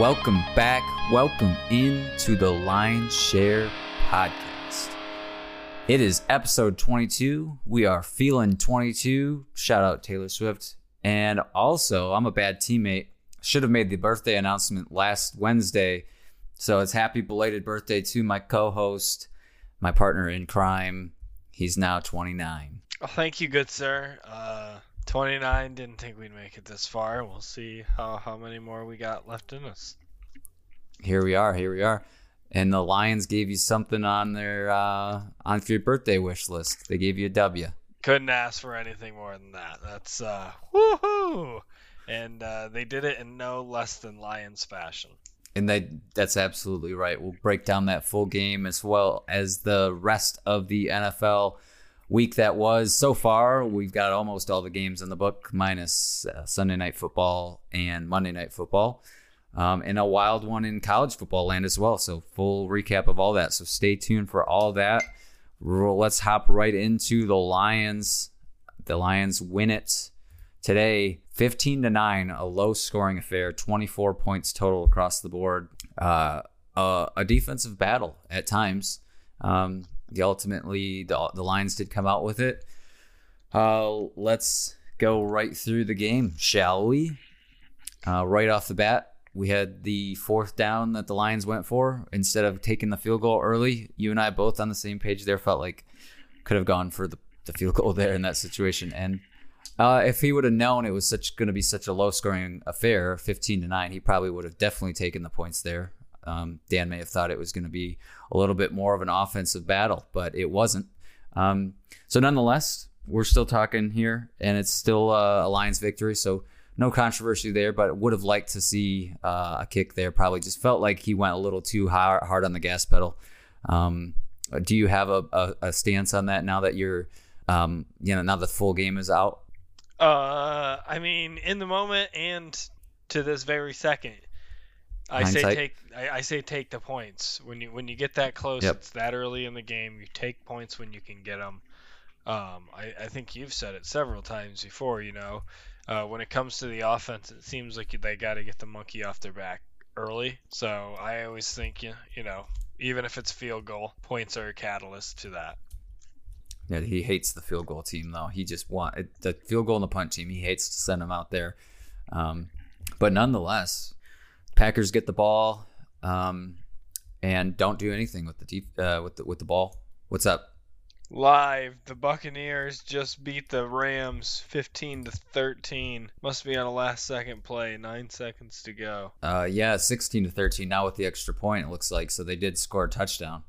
Welcome back. Welcome into the Lions Share podcast. It is episode 22. We are feeling 22. Shout out Taylor Swift. And also, I'm a bad teammate. Should have made the birthday announcement last Wednesday. So it's happy belated birthday to my co host, my partner in crime. He's now 29. Oh, thank you, good sir. Uh, 29. Didn't think we'd make it this far. We'll see how, how many more we got left in us. Here we are. Here we are. And the Lions gave you something on their uh, on your birthday wish list. They gave you a W. Couldn't ask for anything more than that. That's uh, woohoo! And uh, they did it in no less than Lions fashion. And they that's absolutely right. We'll break down that full game as well as the rest of the NFL week that was. So far, we've got almost all the games in the book, minus uh, Sunday night football and Monday night football, um, and a wild one in college football land as well. So full recap of all that. So stay tuned for all that. Let's hop right into the Lions. The Lions win it today 15 to 9 a low scoring affair 24 points total across the board uh, uh, a defensive battle at times um, the ultimately the, the lions did come out with it. Uh, let's go right through the game shall we? Uh, right off the bat we had the fourth down that the lions went for. Instead of taking the field goal early you and i both on the same page there felt like could have gone for the, the field goal there in that situation. And uh, if he would have known it was such going to be such a low scoring affair, 15 to 9, he probably would have definitely taken the points there. Um, Dan may have thought it was going to be a little bit more of an offensive battle, but it wasn't. Um, so, nonetheless, we're still talking here, and it's still uh, a Lions victory. So, no controversy there, but would have liked to see uh, a kick there. Probably just felt like he went a little too hard, hard on the gas pedal. Um, do you have a, a, a, stance on that now that you're, um, you know, now the full game is out? Uh, I mean, in the moment and to this very second, I Hindsight. say take. I, I say take the points when you when you get that close. Yep. It's that early in the game. You take points when you can get them. Um, I, I think you've said it several times before. You know, uh, when it comes to the offense, it seems like they got to get the monkey off their back early. So I always think you you know even if it's field goal, points are a catalyst to that. Yeah, he hates the field goal team though. He just want the field goal and the punt team. He hates to send them out there. Um, but nonetheless, Packers get the ball um, and don't do anything with the deep uh, with the with the ball. What's up? Live, the Buccaneers just beat the Rams 15 to 13. Must be on a last second play. Nine seconds to go. Uh, yeah, sixteen to thirteen. Now with the extra point, it looks like so they did score a touchdown.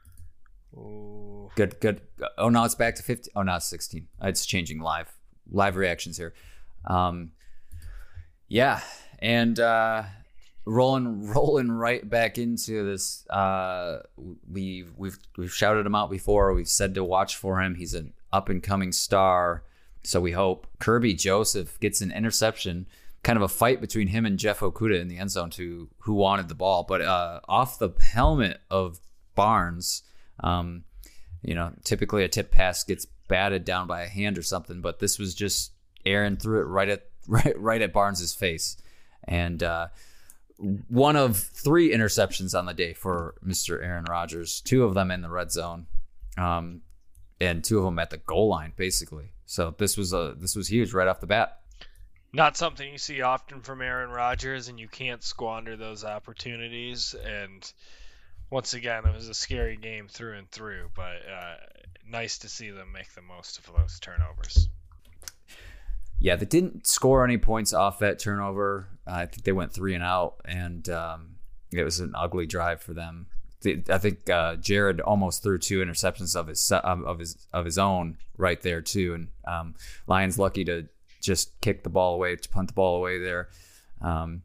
Ooh. Good, good. Oh, now it's back to 15. Oh, now it's 16. It's changing live. Live reactions here. Um, yeah, and uh, rolling, rolling right back into this. Uh, we we've we've shouted him out before. We've said to watch for him. He's an up and coming star. So we hope Kerby Joseph gets an interception. Kind of a fight between him and Jeff Okudah in the end zone to who wanted the ball, but uh, off the helmet of Barnes. Um, you know, typically a tip pass gets batted down by a hand or something, but this was just Aaron threw it right at right right at Barnes's face, and uh, one of three interceptions on the day for Mr. Aaron Rodgers. Two of them in the red zone, um, and two of them at the goal line, basically. So this was a this was huge right off the bat. Not something you see often from Aaron Rodgers, and you can't squander those opportunities. And once again, it was a scary game through and through, but uh, nice to see them make the most of those turnovers. Yeah, they didn't score any points off that turnover. I think they went three and out, and um, it was an ugly drive for them. I think uh, Jared almost threw two interceptions of his of his of his own right there too, and um, Lions lucky to just kick the ball away, to punt the ball away there. Um,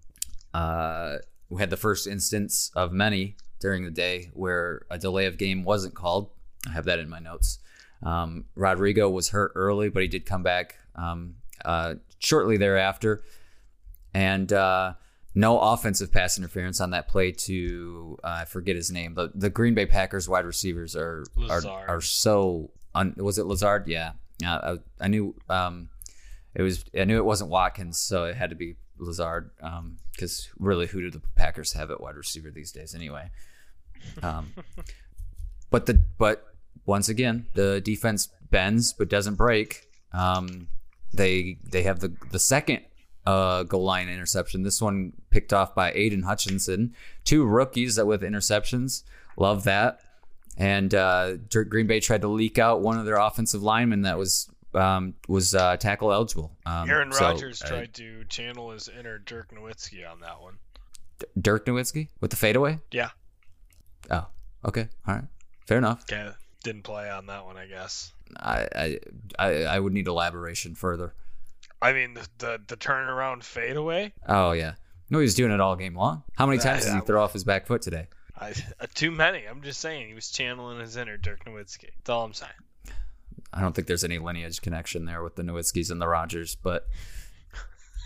uh, we had the first instance of many during the day where a delay of game wasn't called. I have that in my notes. Um, Rodrigo was hurt early, but he did come back um, uh, shortly thereafter. And uh, no offensive pass interference on that play to uh, I forget his name, but the Green Bay Packers wide receivers are are, Lazard. are so un- was it Lazard? Yeah, I, I knew um, it was I knew it wasn't Watkins, so it had to be Lazard because um, really, who do the Packers have at wide receiver these days anyway? Um, but the but once again, the defense bends but doesn't break. Um, they they have the the second uh, goal line interception. This one picked off by Aidan Hutchinson. Two rookies that with interceptions. Love that. And uh, Green Bay tried to leak out one of their offensive linemen that was um, was uh, tackle eligible. Um, Aaron Rodgers so, uh, tried to channel his inner Dirk Nowitzki on that one. D- Dirk Nowitzki with the fadeaway. Yeah. Oh, okay, all right, fair enough. Okay, didn't play on that one, I guess. I I I would need elaboration further. I mean the the, the turnaround fadeaway. Oh yeah, no, he was doing it all game long. How many times did he throw off his back foot today? I, uh, too many. I'm just saying he was channeling his inner Dirk Nowitzki. That's all I'm saying. I don't think there's any lineage connection there with the Nowitzkis and the Rodgers, but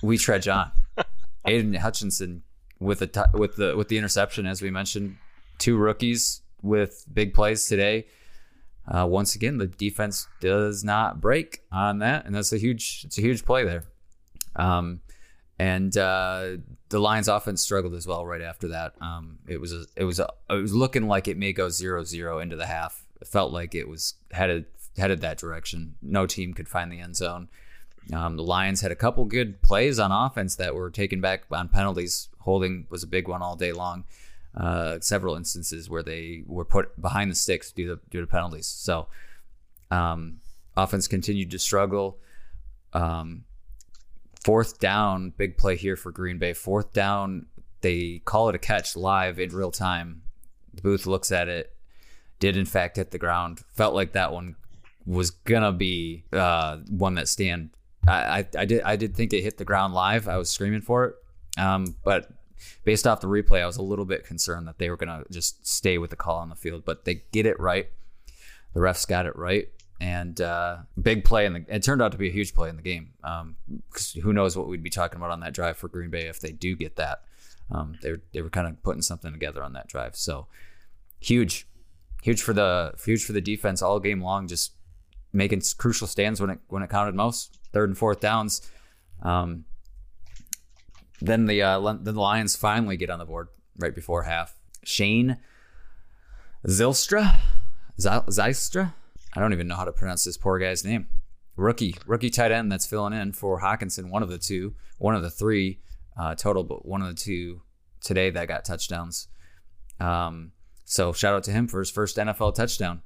we trudge on. Aidan Hutchinson with the with the with the interception, as we mentioned, two rookies with big plays today. Uh, once again, the defense does not break on that, and that's a huge it's a huge play there. Um, and uh, the Lions offense struggled as well right after that. Um, it was a, it was a, it was looking like it may go 0-0 into the half. It felt like it was headed headed that direction. No team could find the end zone. Um, the Lions had a couple good plays on offense that were taken back on penalties. Holding was a big one all day long. Uh, several instances where they were put behind the sticks due to due to penalties. So, um, offense continued to struggle. Um, fourth down, big play here for Green Bay. Fourth down, they call it a catch live in real time. The booth looks at it, did in fact hit the ground. Felt like that one was gonna be uh, one that stand. I, I, I, did I did think it hit the ground live. I was screaming for it, um, but based off the replay, I was a little bit concerned that they were gonna just stay with the call on the field. But they get it right. The refs got it right, and uh, big play. And it turned out to be a huge play in the game. Um, who knows what we'd be talking about on that drive for Green Bay if they do get that. Um, they were, they were kind of putting something together on that drive. So huge, huge for the huge for the defense all game long. Just making crucial stands when it when it counted most, third and fourth downs. Um, then the uh, the Lions finally get on the board right before half. Shane Zylstra, Zylstra. I don't even know how to pronounce this poor guy's name. Rookie, rookie tight end that's filling in for Hockenson. One of the two, one of the three uh, total, but one of the two today that got touchdowns. Um, so shout out to him for his first NFL touchdown.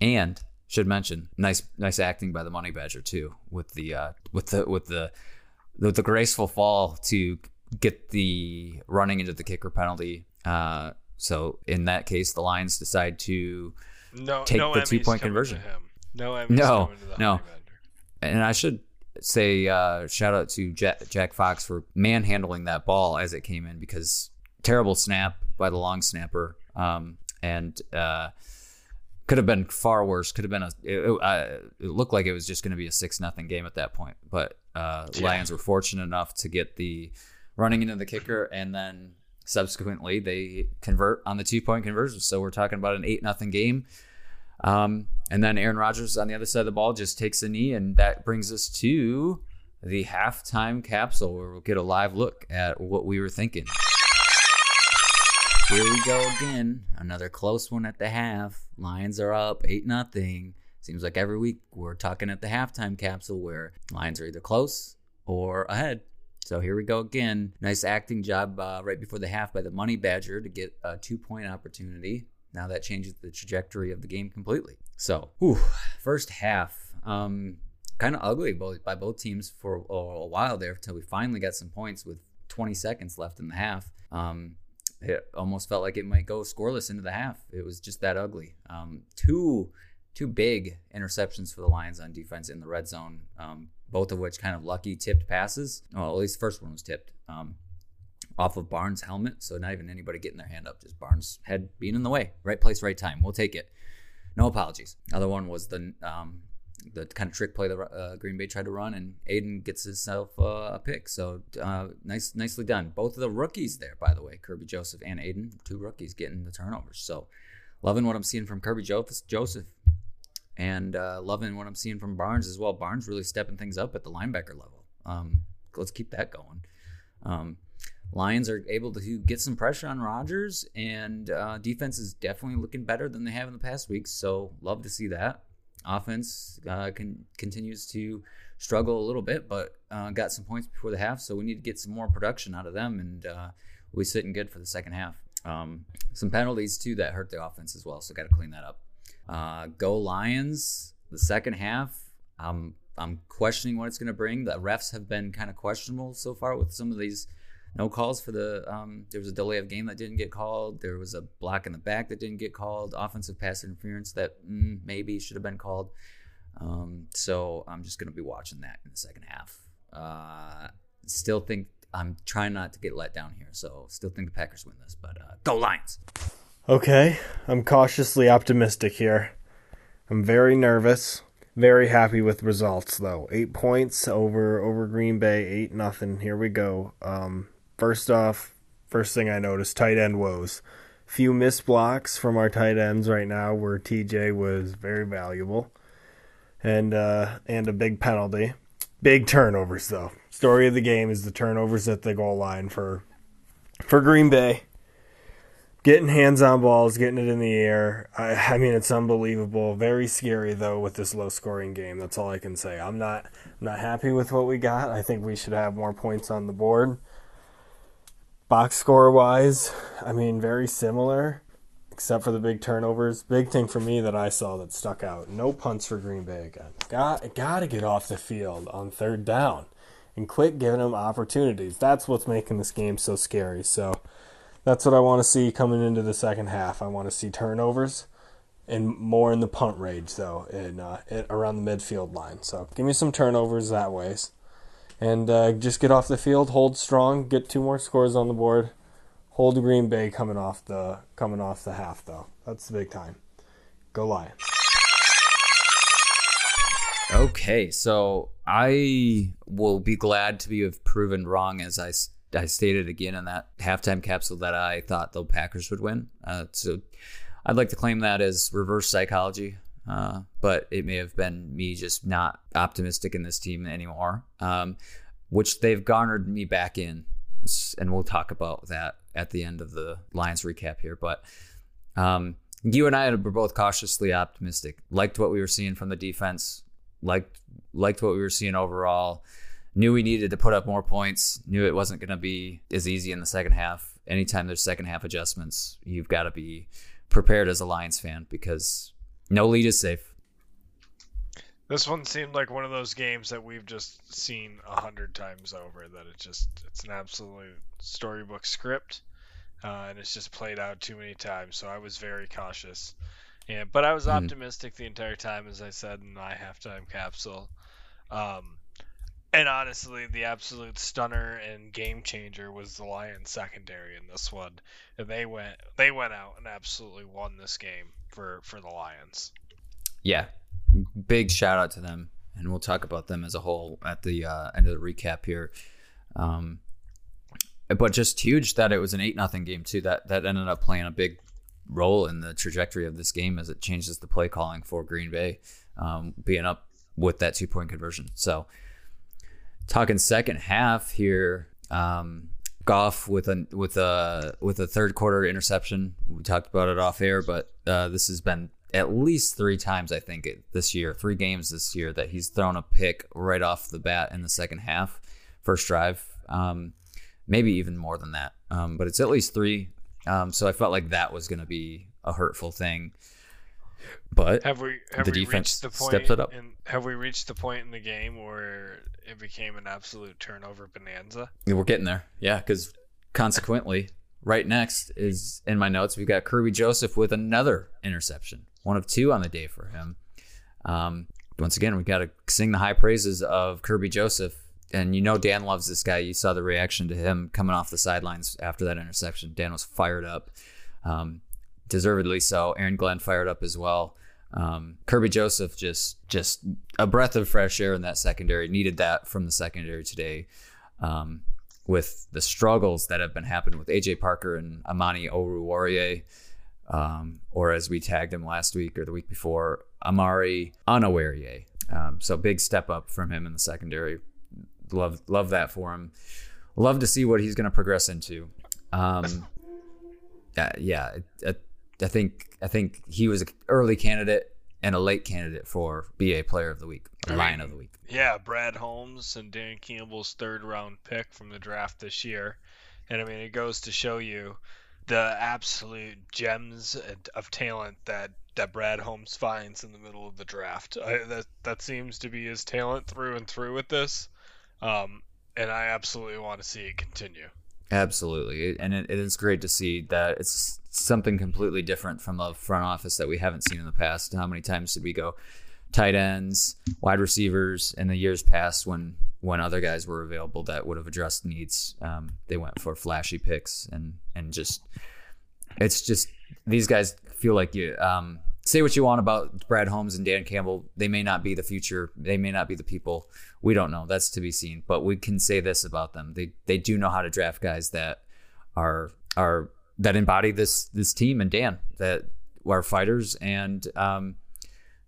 And should mention nice nice acting by the money badger too with the uh, with the with the with the graceful fall to get the running into the kicker penalty. Uh, so in that case, the Lions decide to no, take no the two point conversion. No, no, no. And I should say uh, shout out to Jack, Jack Fox for manhandling that ball as it came in because terrible snap by the long snapper. Um, and uh, could have been far worse. Could have been a. It, it, uh, it looked like it was just going to be a six nothing game at that point. But uh, yeah. Lions were fortunate enough to get the running into the kicker, and then subsequently they convert on the two point conversion. So we're talking about an eight nothing game. Um, and then Aaron Rodgers on the other side of the ball just takes a knee, and that brings us to the halftime capsule where we'll get a live look at what we were thinking. Here we go again. Another close one at the half. Lions are up 8 nothing. Seems like every week we're talking at the halftime capsule where lines are either close or ahead. So here we go again. Nice acting job uh, right before the half by the Money Badger to get a two point opportunity. Now that changes the trajectory of the game completely. So, whew, first half, um, kind of ugly by both teams for a, a while there until we finally got some points with 20 seconds left in the half. Um, it almost felt like it might go scoreless into the half. It was just that ugly. Um, two two big interceptions for the Lions on defense in the red zone, um, both of which kind of lucky tipped passes. Well, at least the first one was tipped um, off of Barnes' helmet, so not even anybody getting their hand up, just Barnes' head being in the way. Right place, right time. We'll take it. No apologies. Other one was the um, the kind of trick play that uh, Green Bay tried to run, and Aidan gets himself uh, a pick. So uh, nice, nicely done. Both of the rookies there, by the way, Kerby Joseph and Aidan, two rookies getting the turnovers. So loving what I'm seeing from Kerby Joseph, and uh, loving what I'm seeing from Barnes as well. Barnes really stepping things up at the linebacker level. Um, let's keep that going. Um, Lions are able to get some pressure on Rodgers, and uh, defense is definitely looking better than they have in the past weeks. So love to see that. Offense uh, can, continues to struggle a little bit, but uh, got some points before the half, so we need to get some more production out of them, and uh, we'll be sitting good for the second half. Um, some penalties too that hurt the offense as well, so got to clean that up. Uh, go Lions! The second half, I'm I'm questioning what it's going to bring. The refs have been kind of questionable so far with some of these no calls for the. Um, there was a delay of game that didn't get called. There was a block in the back that didn't get called. Offensive pass interference that mm, maybe should have been called. Um, so I'm just going to be watching that in the second half. Uh, still think I'm trying not to get let down here. So still think the Packers win this, but uh, go Lions. Okay, I'm cautiously optimistic here. I'm very nervous. Very happy with results though. Eight points over over Green Bay, eight nothing. Here we go. Um, First off, first thing I noticed, tight end woes. Few missed blocks from our tight ends right now, where TJ was very valuable, and uh, and a big penalty. Big turnovers though. Story of the game is the turnovers at the goal line for for Green Bay. Getting hands on balls, getting it in the air. I, I mean, it's unbelievable. Very scary though with this low scoring game. That's all I can say. I'm not not happy with what we got. I think we should have more points on the board. Box score wise, I mean, very similar, except for the big turnovers. Big thing for me that I saw that stuck out: no punts for Green Bay again. Got got to get off the field on third down and quit giving them opportunities. That's what's making this game so scary. So that's what I want to see coming into the second half. I want to see turnovers and more in the punt range though, in, uh, around the midfield line. So give me some turnovers that ways and uh, just get off the field, hold strong, get two more scores on the board. Hold Green Bay coming off the coming off the half though. That's the big time. Go Lions. Okay, so I will be glad to be proven wrong as I, I stated again in that halftime capsule that I thought the Packers would win. Uh, so I'd like to claim that as reverse psychology. Uh, but it may have been me just not optimistic in this team anymore, um, which they've garnered me back in. And we'll talk about that at the end of the Lions recap here. But um, you and I were both cautiously optimistic. Liked what we were seeing from the defense. Liked liked what we were seeing overall. Knew we needed to put up more points. Knew it wasn't going to be as easy in the second half. Anytime there's second half adjustments, you've got to be prepared as a Lions fan because no lead is safe. This one seemed like one of those games that we've just seen a hundred times over. That it just it's an absolute storybook script, uh, and it's just played out too many times. So I was very cautious, and but I was mm-hmm. optimistic the entire time, as I said in my halftime capsule. Um, and honestly, the absolute stunner and game changer was the Lions secondary in this one, and they went they went out and absolutely won this game for for the Lions. Yeah, big shout out to them, and we'll talk about them as a whole at the uh, end of the recap here. Um, but just huge that it was an eight nothing game too. That that ended up playing a big role in the trajectory of this game as it changes the play calling for Green Bay, um, being up with that two point conversion. So talking second half here. Um, Goff with a with a with a third quarter interception. We talked about it off air, but uh, this has been at least three times I think this year, three games this year that he's thrown a pick right off the bat in the second half, first drive. Um, maybe even more than that, um, but it's at least three. Um, so I felt like that was going to be a hurtful thing. But have we have the we defense the point steps it up. In, have we reached the point in the game where it became an absolute turnover bonanza? We're getting there, yeah. Because consequently, right next is in my notes we've got Kerby Joseph with another interception, one of two on the day for him. Um, once again, we've got to sing the high praises of Kerby Joseph. And you know Dan loves this guy. You saw the reaction to him coming off the sidelines after that interception. Dan was fired up. Um, deservedly so. Aaron Glenn fired up as well. Um, Kerby Joseph just just a breath of fresh air in that secondary. Needed that from the secondary today. Um, with the struggles that have been happening with AJ Parker and Amani Oruwariye, um, or as we tagged him last week or the week before, Amari Onowarie. Um, so big step up from him in the secondary. Love love that for him. love to see what he's going to progress into. Um, yeah, yeah, I, I think I think he was an early candidate and a late candidate for BA Player of the Week, or Lion of the Week. Yeah, Brad Holmes and Dan Campbell's third round pick from the draft this year, and I mean it goes to show you the absolute gems of talent that that Brad Holmes finds in the middle of the draft. I, that that seems to be his talent through and through with this, um, and I absolutely want to see it continue. Absolutely, and it, it is great to see that it's something completely different from the front office that we haven't seen in the past. How many times did we go tight ends, wide receivers in the years past when when other guys were available that would have addressed needs? Um, they went for flashy picks and and just it's just these guys feel like you um, say what you want about Brad Holmes and Dan Campbell. They may not be the future. They may not be the people. We don't know. That's to be seen. But we can say this about them: they they do know how to draft guys that are are that embody this this team and Dan that are fighters and um,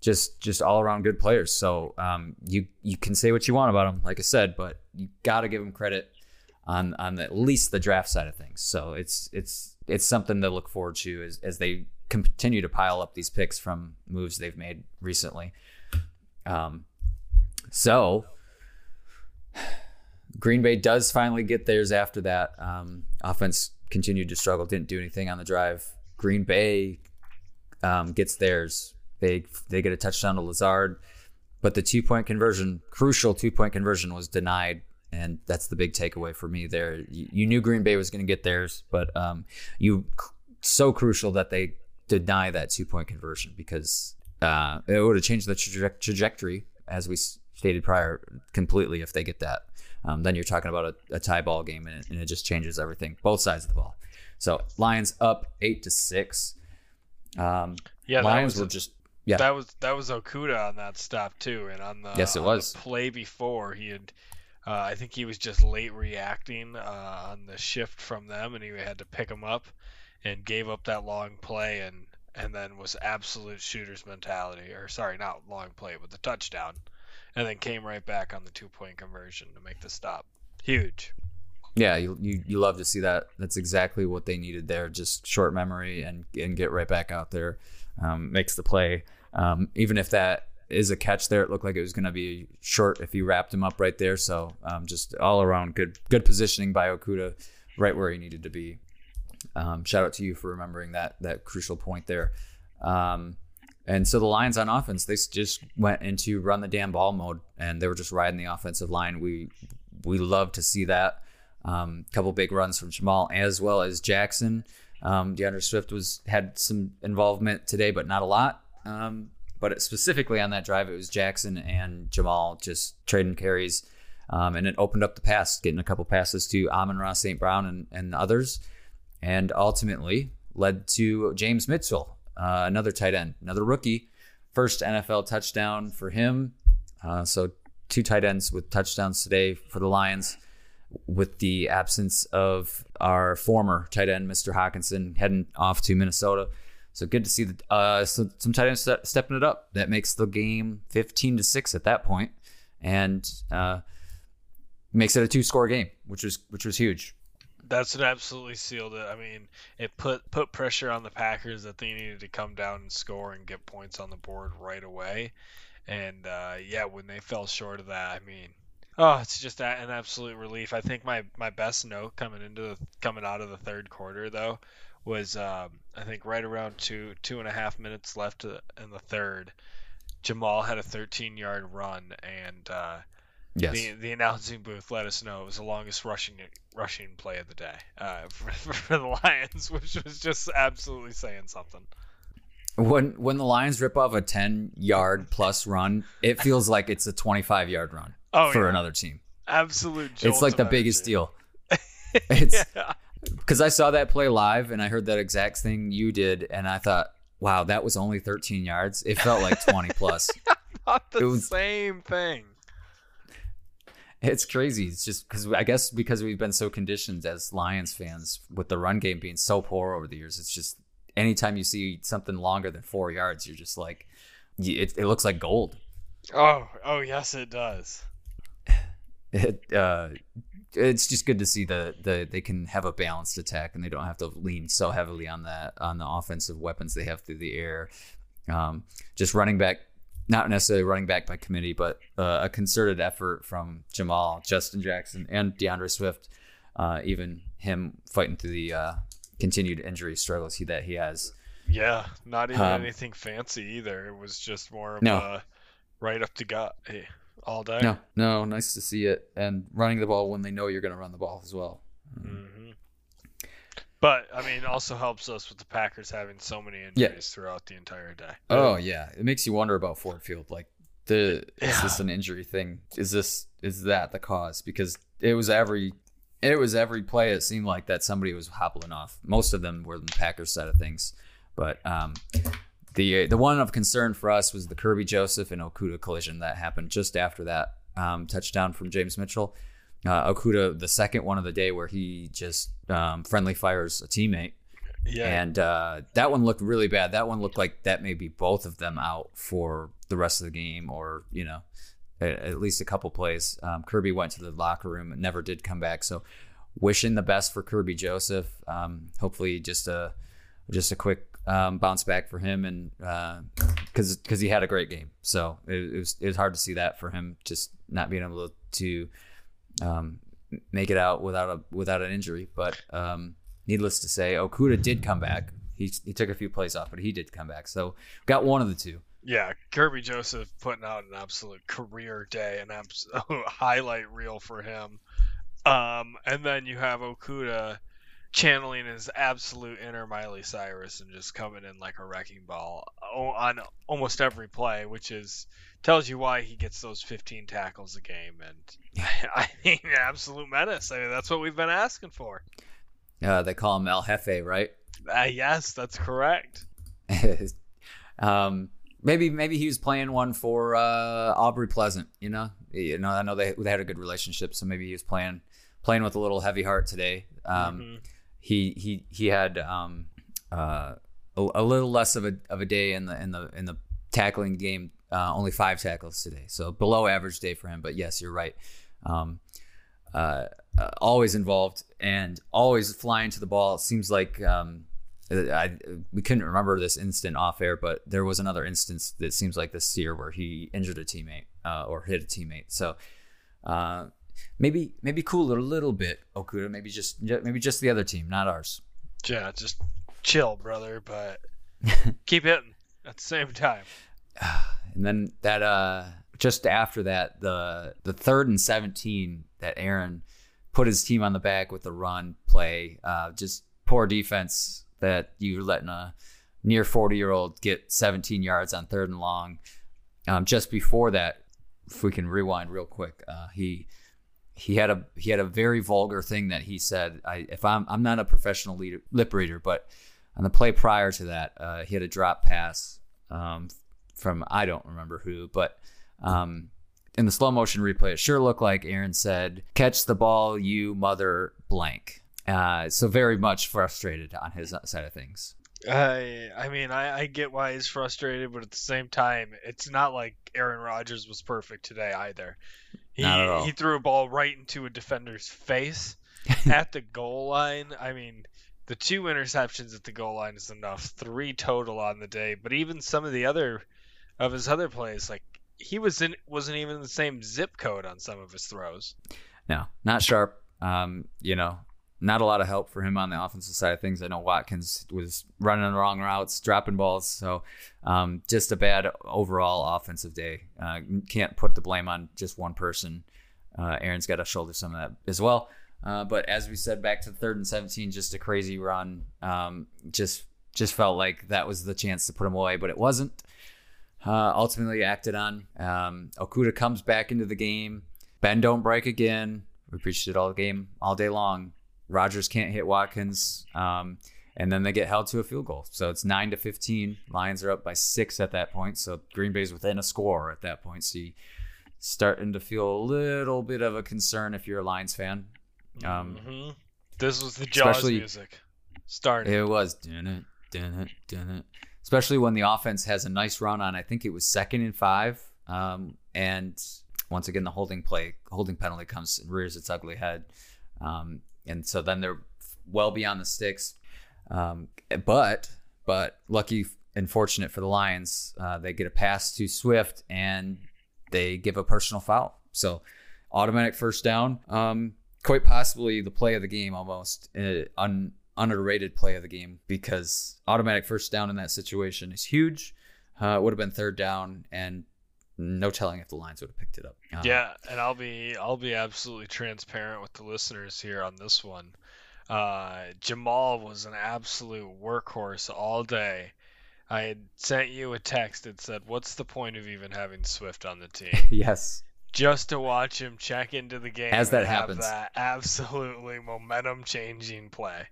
just just all around good players. So um, you you can say what you want about them, like I said, but you got to give them credit on on at least the draft side of things. So it's it's it's something to look forward to as as they continue to pile up these picks from moves they've made recently. Um, so Green Bay does finally get theirs after that. Um, offense continued to struggle, didn't do anything on the drive. Green Bay um, gets theirs. They they get a touchdown to Lazard, but the two point conversion, crucial two point conversion, was denied, and that's the big takeaway for me. There, you, you knew Green Bay was going to get theirs, but um, you so crucial that they deny that two point conversion because uh, it would have changed the traje- trajectory, as we stated prior, completely if they get that. Um, then you're talking about a, a tie ball game, and it, and it, just changes everything, both sides of the ball. So Lions up eight to six. Um, yeah, Lions were just yeah. That was that was Okudah on that stop too, and on the yes, it was play before he had. Uh, I think he was just late reacting uh, on the shift from them, and he had to pick him up, and gave up that long play, and and then was absolute shooter's mentality, or sorry, not long play, but the touchdown, and then came right back on the two point conversion to make the stop. Huge. Yeah, you, you you love to see that. That's exactly what they needed there. Just short memory and and get right back out there, um, makes the play. Um, even if that is a catch there, it looked like it was going to be short if you wrapped him up right there. So um, just all around good good positioning by Okudah, right where he needed to be. Um, shout out to you for remembering that that crucial point there. Um, and so the Lions on offense, they just went into run the damn ball mode, and they were just riding the offensive line. We we love to see that. A um, couple big runs from Jamaal as well as Jackson. Um, D'Andre Swift was had some involvement today, but not a lot. Um, but specifically on that drive, it was Jackson and Jamaal just trading carries, um, and it opened up the pass, getting a couple passes to Amon-Ra, St. Brown and, and others, and ultimately led to James Mitchell, uh, another tight end, another rookie, first NFL touchdown for him. Uh, so two tight ends with touchdowns today for the Lions with the absence of our former tight end, Mr. Hockenson, heading off to Minnesota. So good to see the, uh, some, tight ends stepping it up. That makes the game 15 to 6 at that point and uh, makes it a two score game, which was which was huge. That's what absolutely sealed it. I mean, it put put pressure on the Packers that they needed to come down and score and get points on the board right away. And uh, yeah, when they fell short of that, I mean, Oh, it's just an absolute relief. I think my, my best note coming into the coming out of the third quarter though was um, I think right around two two and a half minutes left in the third. Jamaal had a 13 yard run and uh, yes. the the announcing booth let us know it was the longest rushing rushing play of the day uh, for, for the Lions, which was just absolutely saying something. When when the Lions rip off a 10 yard plus run, it feels like it's a 25 yard run oh, for yeah. another team. Absolute. Joke. It's like the energy. biggest deal. It's because yeah. I saw that play live and I heard that exact thing you did, and I thought, wow, that was only 13 yards. It felt like 20 plus. Not the was, same thing. It's crazy. It's just because I guess because we've been so conditioned as Lions fans with the run game being so poor over the years. It's just anytime you see something longer than four yards, you're just like, it, it looks like gold. Oh, oh yes, it does. It, uh, it's just good to see the the they can have a balanced attack and they don't have to lean so heavily on that on the offensive weapons they have through the air. Um, just running back, not necessarily running back by committee, but uh, a concerted effort from Jamaal, Justin Jackson, and D'Andre Swift. Uh, even him fighting through the uh, continued injury struggles he, that he has. Yeah, not even Um, anything fancy either. It was just more of No. a right up to gut hey, all day. No, no, nice to see it, and running the ball when they know you're going to run the ball as well. hmm But I mean, also helps us with the Packers having so many Yeah. injuries throughout the entire day. Oh yeah, it makes you wonder about Ford Field. Like, the is this an injury thing? Is this is that the cause? Because it was every it was every play. It seemed like that somebody was hobbling off. Most of them were the Packers side of things, but um, the the one of concern for us was the Kerby Joseph and Okudah collision that happened just after that um, touchdown from James Mitchell. Uh, Okudah, the second one of the day, where he just um, friendly fires a teammate. Yeah, And uh, that one looked really bad. That one looked like that may be both of them out for the rest of the game, or you know, at, at least a couple plays. Um, Kerby went to the locker room and never did come back. So, wishing the best for Kerby Joseph. Um, hopefully, just a just a quick um, bounce back for him, and because because he had a great game. So it, it was it was hard to see that for him, just not being able to um, make it out without a without an injury. But um, needless to say, Okudah did come back. He, he took a few plays off, but he did come back. So got one of the two. yeah. Kerby Joseph putting out an absolute career day, an absolute highlight reel for him. Um, and then you have Okudah channeling his absolute inner Miley Cyrus and just coming in like a wrecking ball on almost every play, which is tells you why he gets those 15 tackles a game. And I mean, absolute menace. I mean, that's what we've been asking for. Uh, they call him El Jefe, right? Uh, yes, that's correct. um, maybe maybe he was playing one for uh, Aubrey Pleasant. You know, you know, I know they they had a good relationship, so maybe he was playing playing with a little heavy heart today. Um, Mhm. he he he had um, uh, a, a little less of a of a day in the in the in the tackling game. Uh, only five tackles today, so below average day for him. But yes, you're right. Um, uh, uh, always involved and always flying to the ball. It seems like um, I, we couldn't remember this instant off air, but there was another instance that seems like this year where he injured a teammate uh, or hit a teammate. So uh, maybe maybe cool it a little bit, Okudah. Maybe just maybe just the other team, not ours. Yeah, just chill, brother, but keep hitting at the same time. And then that uh just after that, the the third and seventeen that Aaron put his team on the back with the run play, uh, just poor defense that you're letting a near forty year old get seventeen yards on third and long. Um, just before that, if we can rewind real quick, uh, he he had a he had a very vulgar thing that he said. I if I'm I'm not a professional leader, lip reader, but on the play prior to that, uh, he had a drop pass um, from I don't remember who, but um, in the slow motion replay, it sure looked like Aaron said, "Catch the ball, you mother blank." Uh, so very much frustrated on his side of things. I I mean I, I get why he's frustrated, but at the same time, it's not like Aaron Rodgers was perfect today either. He Not at all. he threw a ball right into a defender's face at the goal line. I mean, the two interceptions at the goal line is enough. Three total on the day, but even some of the other of his other plays, like he was in wasn't even the same zip code on some of his throws. No, not sharp. Um, you know, not a lot of help for him on the offensive side of things. I know Watkins was running the wrong routes, dropping balls. So um, just a bad overall offensive day. Uh, can't put the blame on just one person. Uh, Aaron's got to shoulder some of that as well. Uh, but as we said, back to the third and 17, just a crazy run. Um, just just felt like that was the chance to put him away, but it wasn't. Uh, ultimately acted on. Um, Okudah comes back into the game. Ben don't break again. We preached it all game, all day long. Rodgers can't hit Watkins, um, and then they get held to a field goal. So it's nine to fifteen. Lions are up by six at that point. So Green Bay's within a score at that point. So you starting to feel a little bit of a concern if you're a Lions fan. Um, hmm This was the Jaws music. Starting. It was dun it, dun it, dun it. Especially when the offense has a nice run on, I think it was second and five. Um, and once again the holding play, holding penalty comes and rears its ugly head, um, and so then they're well beyond the sticks. Um, but but lucky and fortunate for the Lions, uh, they get a pass to Swift and they give a personal foul. So automatic first down. Um, quite possibly the play of the game, almost uh, un, underrated play of the game because automatic first down in that situation is huge. Uh, it would have been third down and no telling if the Lions would have picked it up. Uh, yeah, and I'll be I'll be absolutely transparent with the listeners here on this one. Uh, Jamaal was an absolute workhorse all day. I had sent you a text that said, "What's the point of even having Swift on the team?" yes. Just to watch him check into the game as that and have happens. That absolutely momentum-changing play.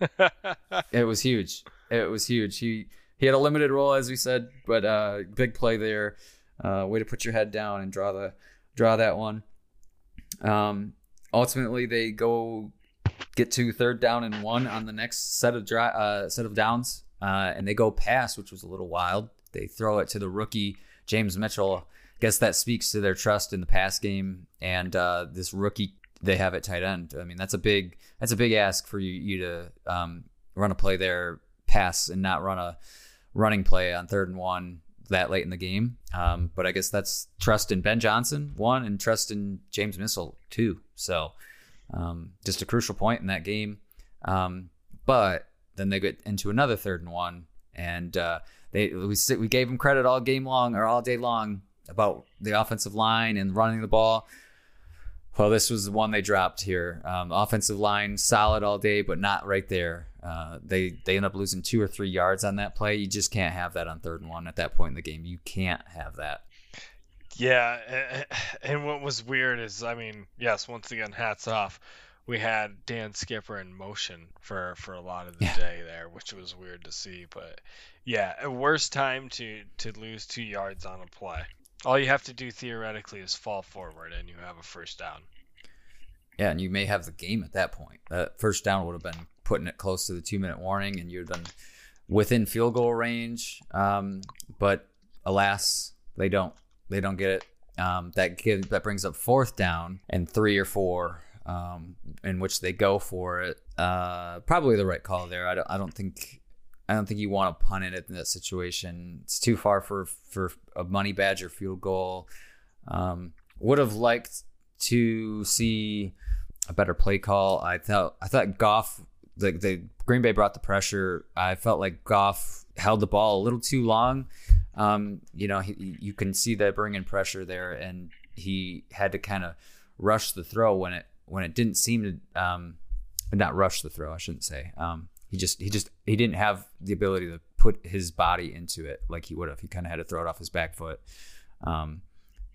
it was huge. It was huge. He he had a limited role, as we said, but uh, big play there. Uh, way to put your head down and draw the draw that one. Um, ultimately, they go get to third down and one on the next set of dry, uh, set of downs, uh, and they go pass, which was a little wild. They throw it to the rookie James Mitchell. I guess that speaks to their trust in the pass game and uh, this rookie they have at tight end. I mean, that's a big that's a big ask for you, you to um, run a play there, pass, and not run a running play on third and one that late in the game. Um, but I guess that's trust in Ben Johnson one and trust in James Mitchell two. So um, just a crucial point in that game. Um, but then they get into another third and one, and uh, they we we gave them credit all game long or all day long about the offensive line and running the ball. Well, this was the one they dropped here. Um, offensive line solid all day, but not right there. Uh, they they end up losing two or three yards on that play. You just can't have that on third and one at that point in the game. You can't have that. Yeah, and what was weird is, I mean, yes, once again, hats off. We had Dan Skipper in motion for for a lot of the Yeah. day there, which was weird to see. But yeah, worst time to to lose two yards on a play. All you have to do theoretically is fall forward, and you have a first down. Yeah, and you may have the game at that point. That first down would have been putting it close to the two minute warning, and you'd have been within field goal range. Um, but alas, they don't. They don't get it. Um, that give, that brings up fourth down and three or four, um, in which they go for it. Uh, probably the right call there. I don't. I don't think. I don't think you want to punt it in that situation. It's too far for for a money badger field goal. Um, would have liked to see a better play call. I thought I thought Goff the the Green Bay brought the pressure. I felt like Goff held the ball a little too long. Um, you know, he, you can see that bringing pressure there, and he had to kind of rush the throw when it when it didn't seem to um, not rush the throw. I shouldn't say. Um, he just he just he didn't have the ability to put his body into it like he would have. He kind of had to throw it off his back foot, um,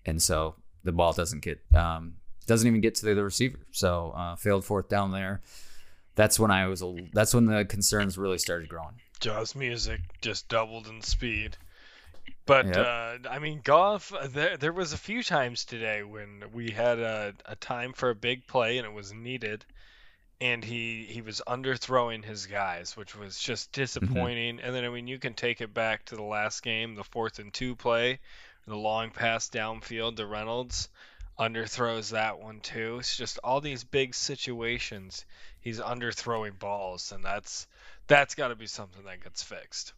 and so the ball doesn't get um, doesn't even get to the receiver. So uh, failed fourth down there. That's when I was. A, that's when the concerns really started growing. Jaws music just doubled in speed. But Yep. uh, I mean, Goff. There, there was a few times today when we had a, a time for a big play and it was needed, and he he was underthrowing his guys, which was just disappointing. And then I mean, you can take it back to the last game, the fourth and two play, the long pass downfield to Reynolds, underthrows that one too. It's just all these big situations. He's underthrowing balls, and that's that's got to be something that gets fixed.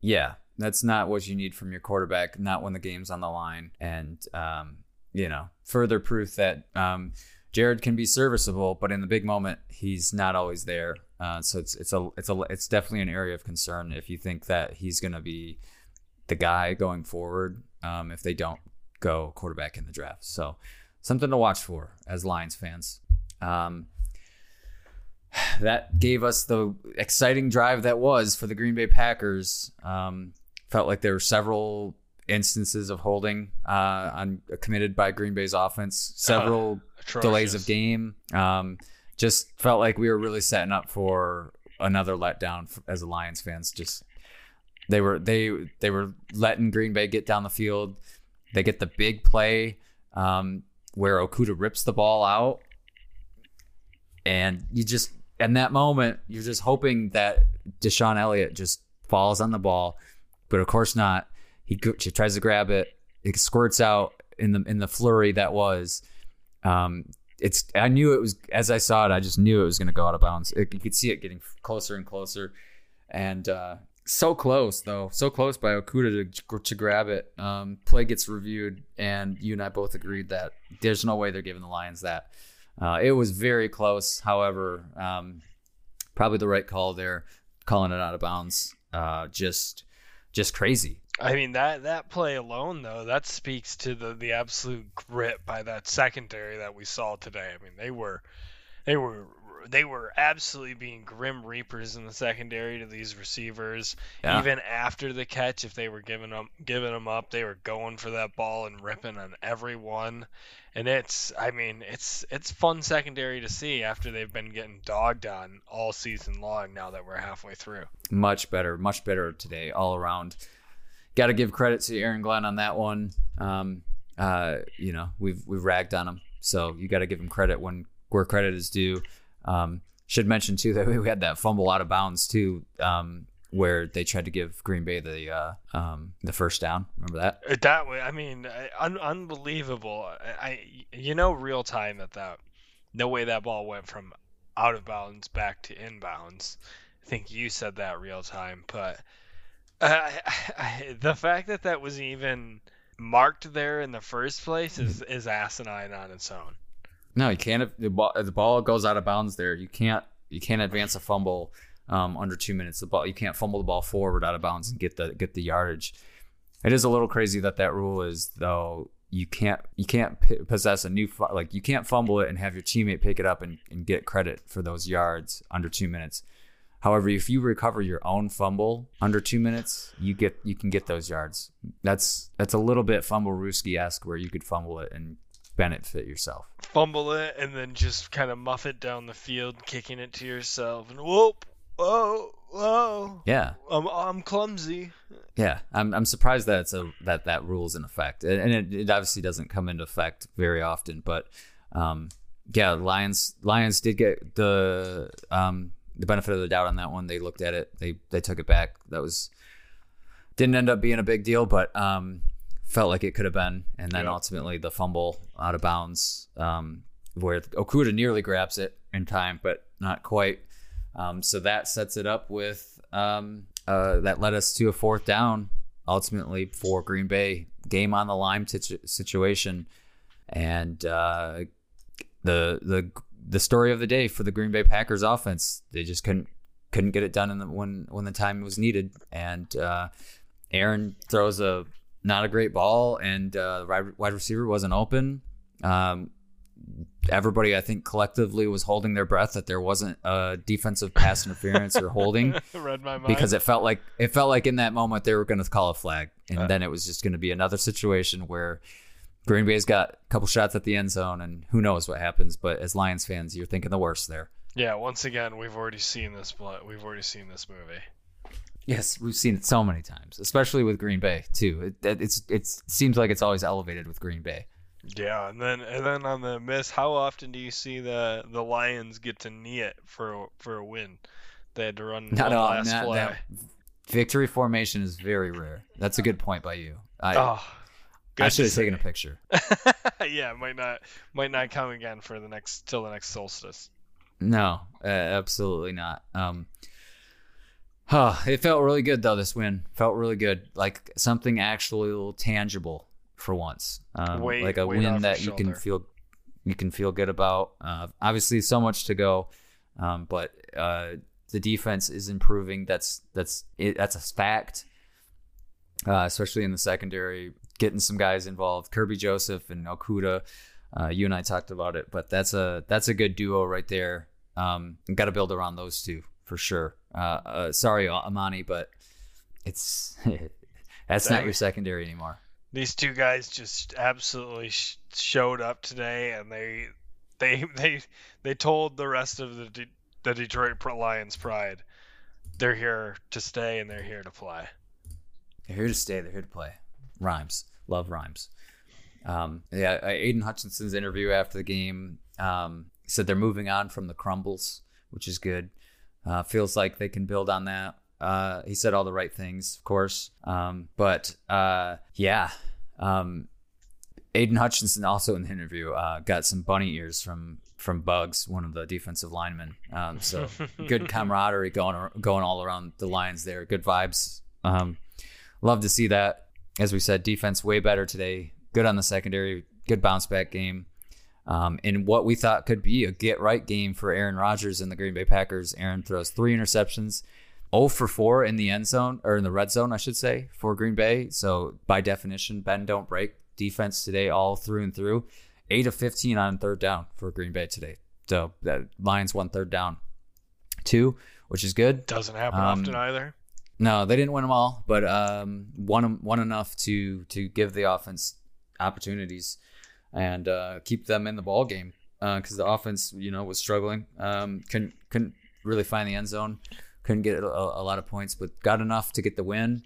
Yeah, that's not what you need from your quarterback. Not when the game's on the line, and um, you know, further proof that um, Jared can be serviceable, but in the big moment, he's not always there. Uh, so it's it's a it's a it's definitely an area of concern if you think that he's going to be the guy going forward. Um, if they don't go quarterback in the draft, so something to watch for as Lions fans. Um, that gave us the exciting drive that was for the Green Bay Packers. Um, felt like there were several instances of holding uh, on committed by Green Bay's offense, several delays of game. Um, just felt like we were really setting up for another letdown as a Lions fans. Just they were they they were letting Green Bay get down the field. They get the big play um, where Okudah rips the ball out, and you just in that moment you're just hoping that DeShon Elliott just falls on the ball, but of course not. He, tries to grab it, it squirts out in the in the flurry that was. Um, it's I knew it was as I saw it. I just knew it was going to go out of bounds. It, you could see it getting closer and closer, and uh, so close though, so close by Okudah to, to grab it. Um, play gets reviewed, and you and I both agreed that there's no way they're giving the Lions that. Uh, it was very close, however, um, probably the right call there, calling it out of bounds. Uh, just, just crazy. I mean that that play alone though that speaks to the the absolute grit by that secondary that we saw today. I mean they were they were they were absolutely being grim reapers in the secondary to these receivers. Yeah. Even after the catch, if they were giving them giving them up, they were going for that ball and ripping on everyone. And it's, I mean, it's it's fun secondary to see after they've been getting dogged on all season long. Now that we're halfway through, much better, much better today all around. Got to give credit to Aaron Glenn on that one. Um, uh, you know, we've we've ragged on him, so you got to give him credit when where credit is due. Um, should mention too that we had that fumble out of bounds too, um, where they tried to give Green Bay the uh, um, the first down. Remember that? Uh, that way, I mean, uh, un- unbelievable. I, you know, real time that that no way that ball went from out of bounds back to inbounds. I think you said that real time, but uh, I, the fact that that was even marked there in the first place is is asinine on its own. No, you can't. The ball, the ball goes out of bounds there. You can't. You can't advance a fumble um, under two minutes. The ball. You can't fumble the ball forward out of bounds and get the get the yardage. It is a little crazy that that rule is though. You can't. You can't possess a new like. You can't fumble it and have your teammate pick it up and, and get credit for those yards under two minutes. However, if you recover your own fumble under two minutes, you get you can get those yards. That's that's a little bit Fumblerooski esque where you could fumble it and benefit yourself. Fumble it and then just kind of muff it down the field, kicking it to yourself, and whoop, whoa, whoa. Yeah, I'm I'm clumsy. Yeah, I'm I'm surprised that it's a that that rule's in effect, and it, it obviously doesn't come into effect very often, but um, yeah, Lions Lions did get the um the benefit of the doubt on that one. They looked at it, they they took it back. That was didn't end up being a big deal, but um, felt like it could have been, and then ultimately the fumble out of bounds, um, where Okudah nearly grabs it in time, but not quite. Um, so that sets it up with um, uh, that led us to a fourth down ultimately for Green Bay game on the line t- situation, and uh, the the the story of the day for the Green Bay Packers offense. They just couldn't couldn't get it done in the, when when the time was needed, and uh, Aaron throws a not a great ball, and uh, the wide receiver wasn't open. Um, everybody, I think, collectively was holding their breath that there wasn't a defensive pass interference or holding, because it felt like it felt like in that moment they were going to call a flag, and uh, then it was just going to be another situation where Green Bay's got a couple shots at the end zone, and who knows what happens. But as Lions fans, you're thinking the worst there. Yeah, once again, we've already seen this. We've already seen this movie. Yes, we've seen it so many times, especially with Green Bay too. It, it's it seems like it's always elevated with Green Bay. Yeah, and then and then on the miss, how often do you see the the Lions get to knee it for for a win? They had to run not one all, last not, play. That, victory formation is very rare. That's a good point by you. I, oh, I should have taken a picture. yeah, might not might not come again for the next till the next solstice. No, uh, absolutely not. Um, Huh, it felt really good though. This win felt really good, like something actually tangible for once. Um, like a win that you can feel you can feel good about. Uh, obviously, so much to go, um, but uh, the defense is improving. That's that's it, that's a fact. Uh, especially in the secondary, getting some guys involved. Kerby Joseph and Okudah. Uh, you and I talked about it, but that's a that's a good duo right there. Um, got to build around those two for sure. Uh, uh, sorry, Amani, but it's that's not your secondary anymore. These two guys just absolutely sh- showed up today, and they they they they told the rest of the De- the Detroit Lions pride they're here to stay and they're here to play. They're here to stay. They're here to play. Rhymes. Love rhymes. Um, yeah, Aidan Hutchinson's interview after the game um, said they're moving on from the crumbles, which is good. Uh, feels like they can build on that. Uh, he said all the right things, of course. Um, but uh, yeah, um, Aidan Hutchinson also in the interview uh, got some bunny ears from from Bugs, one of the defensive linemen. Um, so good camaraderie going going all around the lines there. Good vibes. Um, love to see that. As we said, defense way better today. Good on the secondary. Good bounce back game. Um, in what we thought could be a get right game for Aaron Rodgers and the Green Bay Packers. Aaron throws three interceptions, 0 for 4 in the end zone, or in the red zone, I should say, for Green Bay. So by definition, bend don't break defense today, all through and through. 8 of 15 on third down for Green Bay today. So that Lions one third down, two, which is good. Doesn't happen Um, often either. No, they didn't win them all, but um, won won enough to to give the offense opportunities and uh, keep them in the ball game because the offense, you know, was struggling. Um, couldn't couldn't really find the end zone. Couldn't get a, a lot of points, but got enough to get the win.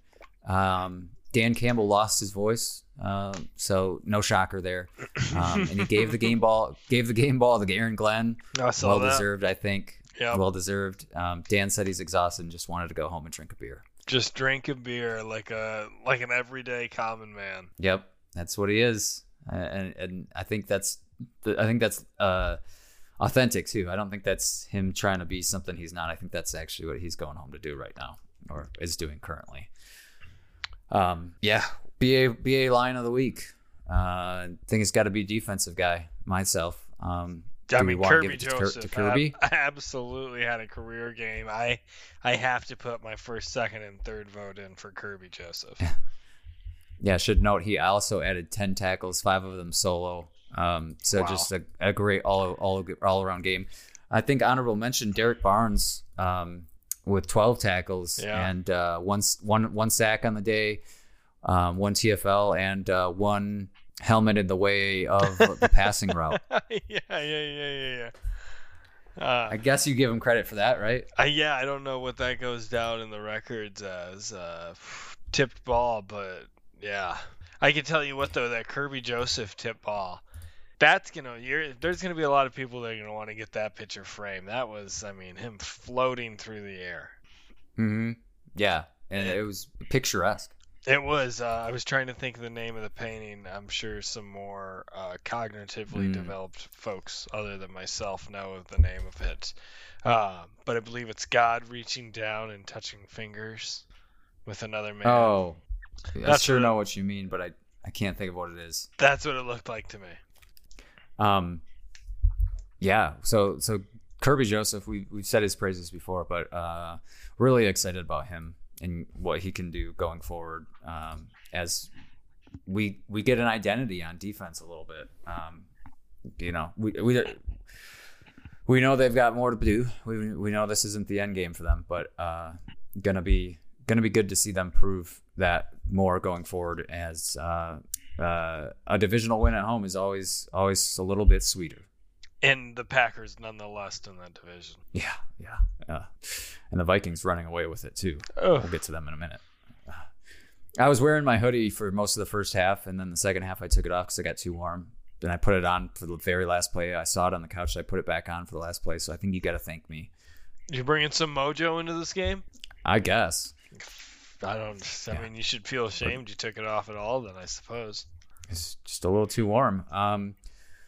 Um, Dan Campbell lost his voice, um, so no shocker there. Um, and he gave the game ball gave the game ball to Aaron Glenn. I saw Well that. deserved, I think. Yep. Well deserved. Um, Dan said he's exhausted and just wanted to go home and drink a beer. Just drink a beer like a like an everyday common man. Yep, that's what he is, and and I think that's I think that's uh, authentic too. I don't think that's him trying to be something he's not. I think that's actually what he's going home to do right now, or is doing currently. Um, yeah, BA BA line of the week. Uh, I think it's got to be defensive guy myself. Um, I mean, Kerby to, Joseph to Kerby? ab- absolutely had a career game. I I have to put my first, second, and third vote in for Kerby Joseph. Yeah, should note he also added ten tackles, five of them solo. Um, so Wow. just a, a great all all all around game. I think honorable mention Derrick Barnes um, with twelve tackles Yeah. and uh, one one one sack on the day, um, one TFL and uh, one helmet in the way of the passing route. yeah, yeah, yeah, yeah, yeah. Uh, I guess you give him credit for that, right? I, yeah, I don't know what that goes down in the records as uh, tipped ball, but yeah, I can tell you what though that Kerby Joseph tipped ball. That's gonna you're there's gonna be a lot of people that are gonna want to get that picture frame. That was, I mean, him floating through the air. Mm-hmm. Yeah, and it was picturesque. It was. Uh, I was trying to think of the name of the painting. I'm sure some more uh, cognitively Mm. developed folks, other than myself, know of the name of it. Uh, but I believe it's God reaching down and touching fingers with another man. Oh, I That's sure what- know what you mean, but I I can't think of what it is. That's what it looked like to me. Um, yeah. So so Kerby Joseph, we we've said his praises before, but uh, really excited about him and what he can do going forward. Um, as we we get an identity on defense a little bit. Um, you know, we we we know they've got more to do. We we know this isn't the end game for them, but uh, gonna be gonna be good to see them prove that more going forward as uh, uh, a divisional win at home is always always a little bit sweeter. And the Packers, nonetheless, in that division. Yeah, yeah, uh, and the Vikings running away with it too. Oh, We'll get to them in a minute. Uh, I was wearing my hoodie for most of the first half, and then the second half I took it off because I got too warm. Then I put it on for the very last play. I saw it on the couch. I put it back on for the last play. So I think you got to thank me. you bringing some mojo into this game? I guess I don't. I Yeah. mean, you should feel ashamed you took it off at all. Then I suppose. it's just a little too warm. Um,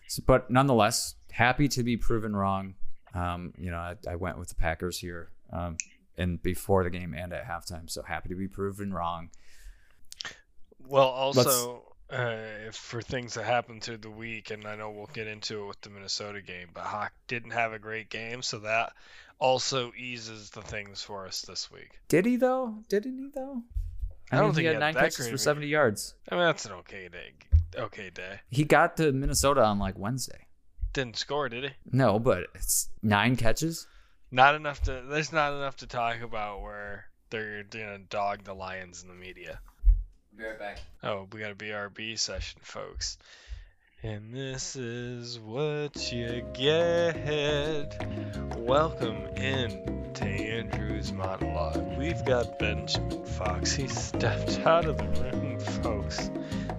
so, but nonetheless, happy to be proven wrong. Um, you know, I, I went with the Packers here, um, and before the game and at halftime. So happy to be proven wrong. Well, also uh, if for things that happened through the week, and I know we'll get into it with the Minnesota game, but Hawk didn't have a great game, so that also eases the things for us this week. Did he though? Didn't he though? I don't mean, think he he had had nine that catches for seventy yards. I mean, that's an okay day. Okay day. He got to Minnesota on like Wednesday. Didn't score, did he? No, but it's nine catches. Not enough to. There's not enough to talk about where they're gonna dog the Lions in the media. Be right back. Oh, we got a BRB session, folks. And this is what you get. Welcome in to Andrew's monologue. We've got Benjamin Fox. He stepped out of the room, folks.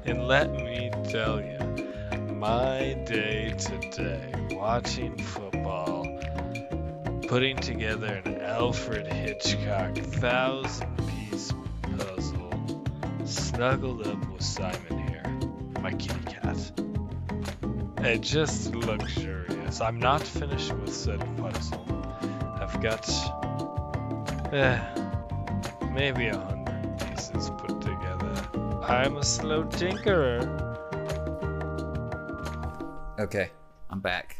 And let me tell you, my day today, watching football, putting together an Alfred Hitchcock thousand piece puzzle snuggled up with Simon here. my kitty cat. It just luxurious. I'm not finished with said puzzle. I've got eh, maybe a hundred pieces put together. I'm a slow tinkerer. Okay, I'm back.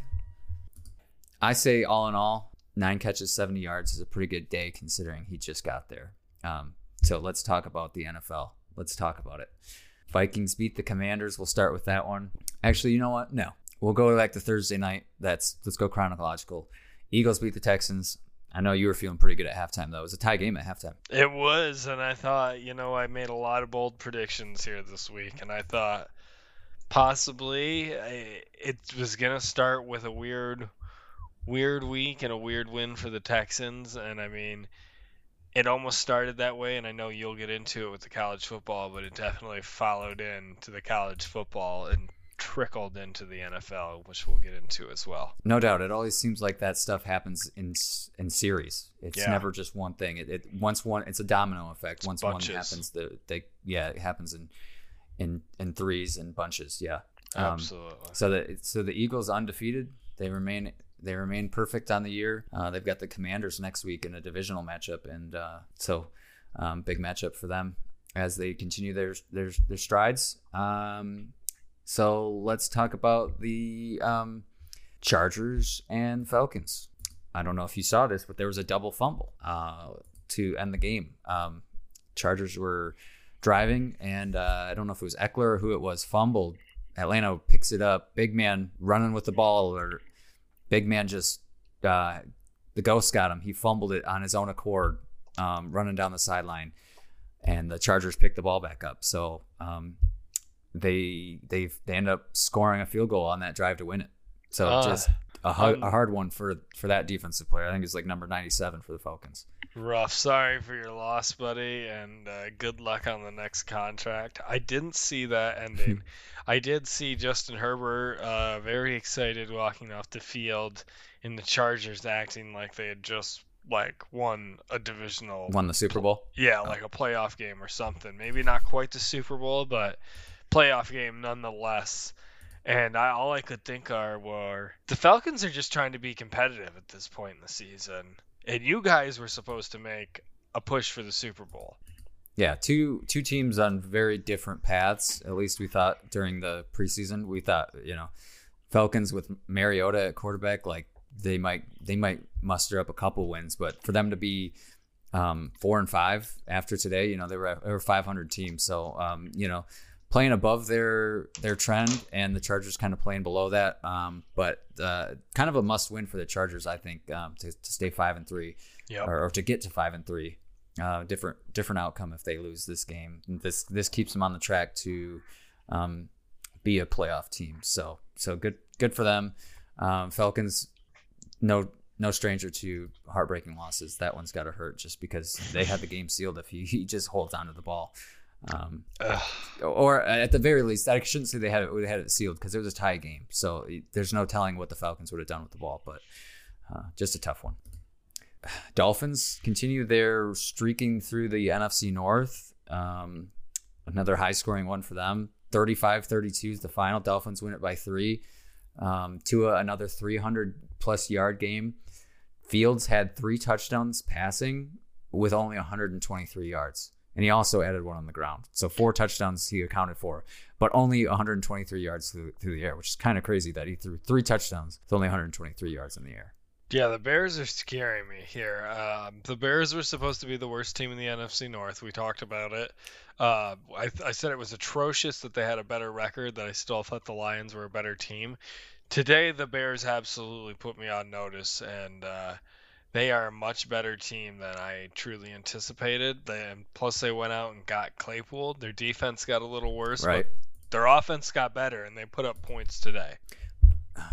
I say all in all, nine catches, 70 yards is a pretty good day considering he just got there. Um, so let's talk about the NFL. Let's talk about it. Vikings beat the Commanders. We'll start with that one. Actually, you know what? No, we'll go back to Thursday night. That's let's go chronological. Eagles beat the Texans. I know you were feeling pretty good at halftime, though. It was a tie game at halftime. It was, and I thought, you know, I made a lot of bold predictions here this week, and I thought possibly it was gonna start with a weird, weird week and a weird win for the Texans, and I mean, it almost started that way, and I know you'll get into it with the college football, but it definitely followed in to the college football and trickled into the NFL, which we'll get into as well. No doubt, it always seems like that stuff happens in in series. It's Yeah. never just one thing. It, it once one, it's a domino effect. once bunches. one happens, the they yeah, it happens in in in threes and bunches. Yeah, Um, Absolutely. So the so the Eagles undefeated. They remain they remain perfect on the year. Uh, they've got the Commanders next week in a divisional matchup, and uh, so um, big matchup for them as they continue their their their strides. Um, so let's talk about the um, Chargers and Falcons. I don't know if you saw this, but there was a double fumble uh, to end the game. Um, Chargers were driving, and uh, I don't know if it was Ekeler or who it was, fumbled. Atlanta picks it up. Big man running with the ball, or big man just uh, the ghost got him. He fumbled it on his own accord, um, running down the sideline, and the Chargers picked the ball back up. So um, they they they end up scoring a field goal on that drive to win it. So Ah, just a, hu- um, a hard one for for that defensive player. I think it's like number ninety seven for the Falcons. Rough. Sorry for your loss, buddy, and uh, good luck on the next contract. I didn't see that ending. I did see Justin Herbert uh, very excited walking off the field, and the Chargers acting like they had just like won a divisional. Won the Super Bowl. Yeah, like a playoff game or something. Maybe not quite the Super Bowl, but playoff game nonetheless. And I, all I could think are were the Falcons are just trying to be competitive at this point in the season, and you guys were supposed to make a push for the Super Bowl. Yeah, two two teams on very different paths. At least we thought during the preseason. We thought, you know, Falcons with Mariota at quarterback, like they might they might muster up a couple wins, but for them to be um, four and five after today, you know, they were they were five hundred teams. So um, you know, playing above their their trend, and the Chargers kind of playing below that. Um, but uh, kind of a must win for the Chargers, I think, um, to, to stay five and three Yep. or, or to get to five and three. Uh, different different outcome if they lose this game. This this keeps them on the track to um, be a playoff team. So so good good for them. Um, Falcons no no stranger to heartbreaking losses. That one's got to hurt just because they had the game sealed if he, he just holds onto the ball. Um, or at the very least, I shouldn't say they had it, they had it sealed because it was a tie game. So there's no telling what the Falcons would have done with the ball, but uh, just a tough one. Dolphins continue their streaking through the NFC North. Um, another high scoring one for them. 35 32 is the final. Dolphins win it by three. Um, Tua, another 300 plus yard game. Fields had three touchdowns passing with only 123 yards. And he also added one on the ground. So four touchdowns he accounted for, but only 123 yards through, through the air, which is kind of crazy that he threw three touchdowns with only 123 yards in the air. Yeah, the Bears are scaring me here. Um, the Bears were supposed to be the worst team in the NFC North. We talked about it. Uh, I, I said it was atrocious that they had a better record, that I still thought the Lions were a better team. Today, the Bears absolutely put me on notice, and uh, they are a much better team than I truly anticipated. They, plus, they went out and got Claypool. Their defense got a little worse, Right. but their offense got better, and they put up points today.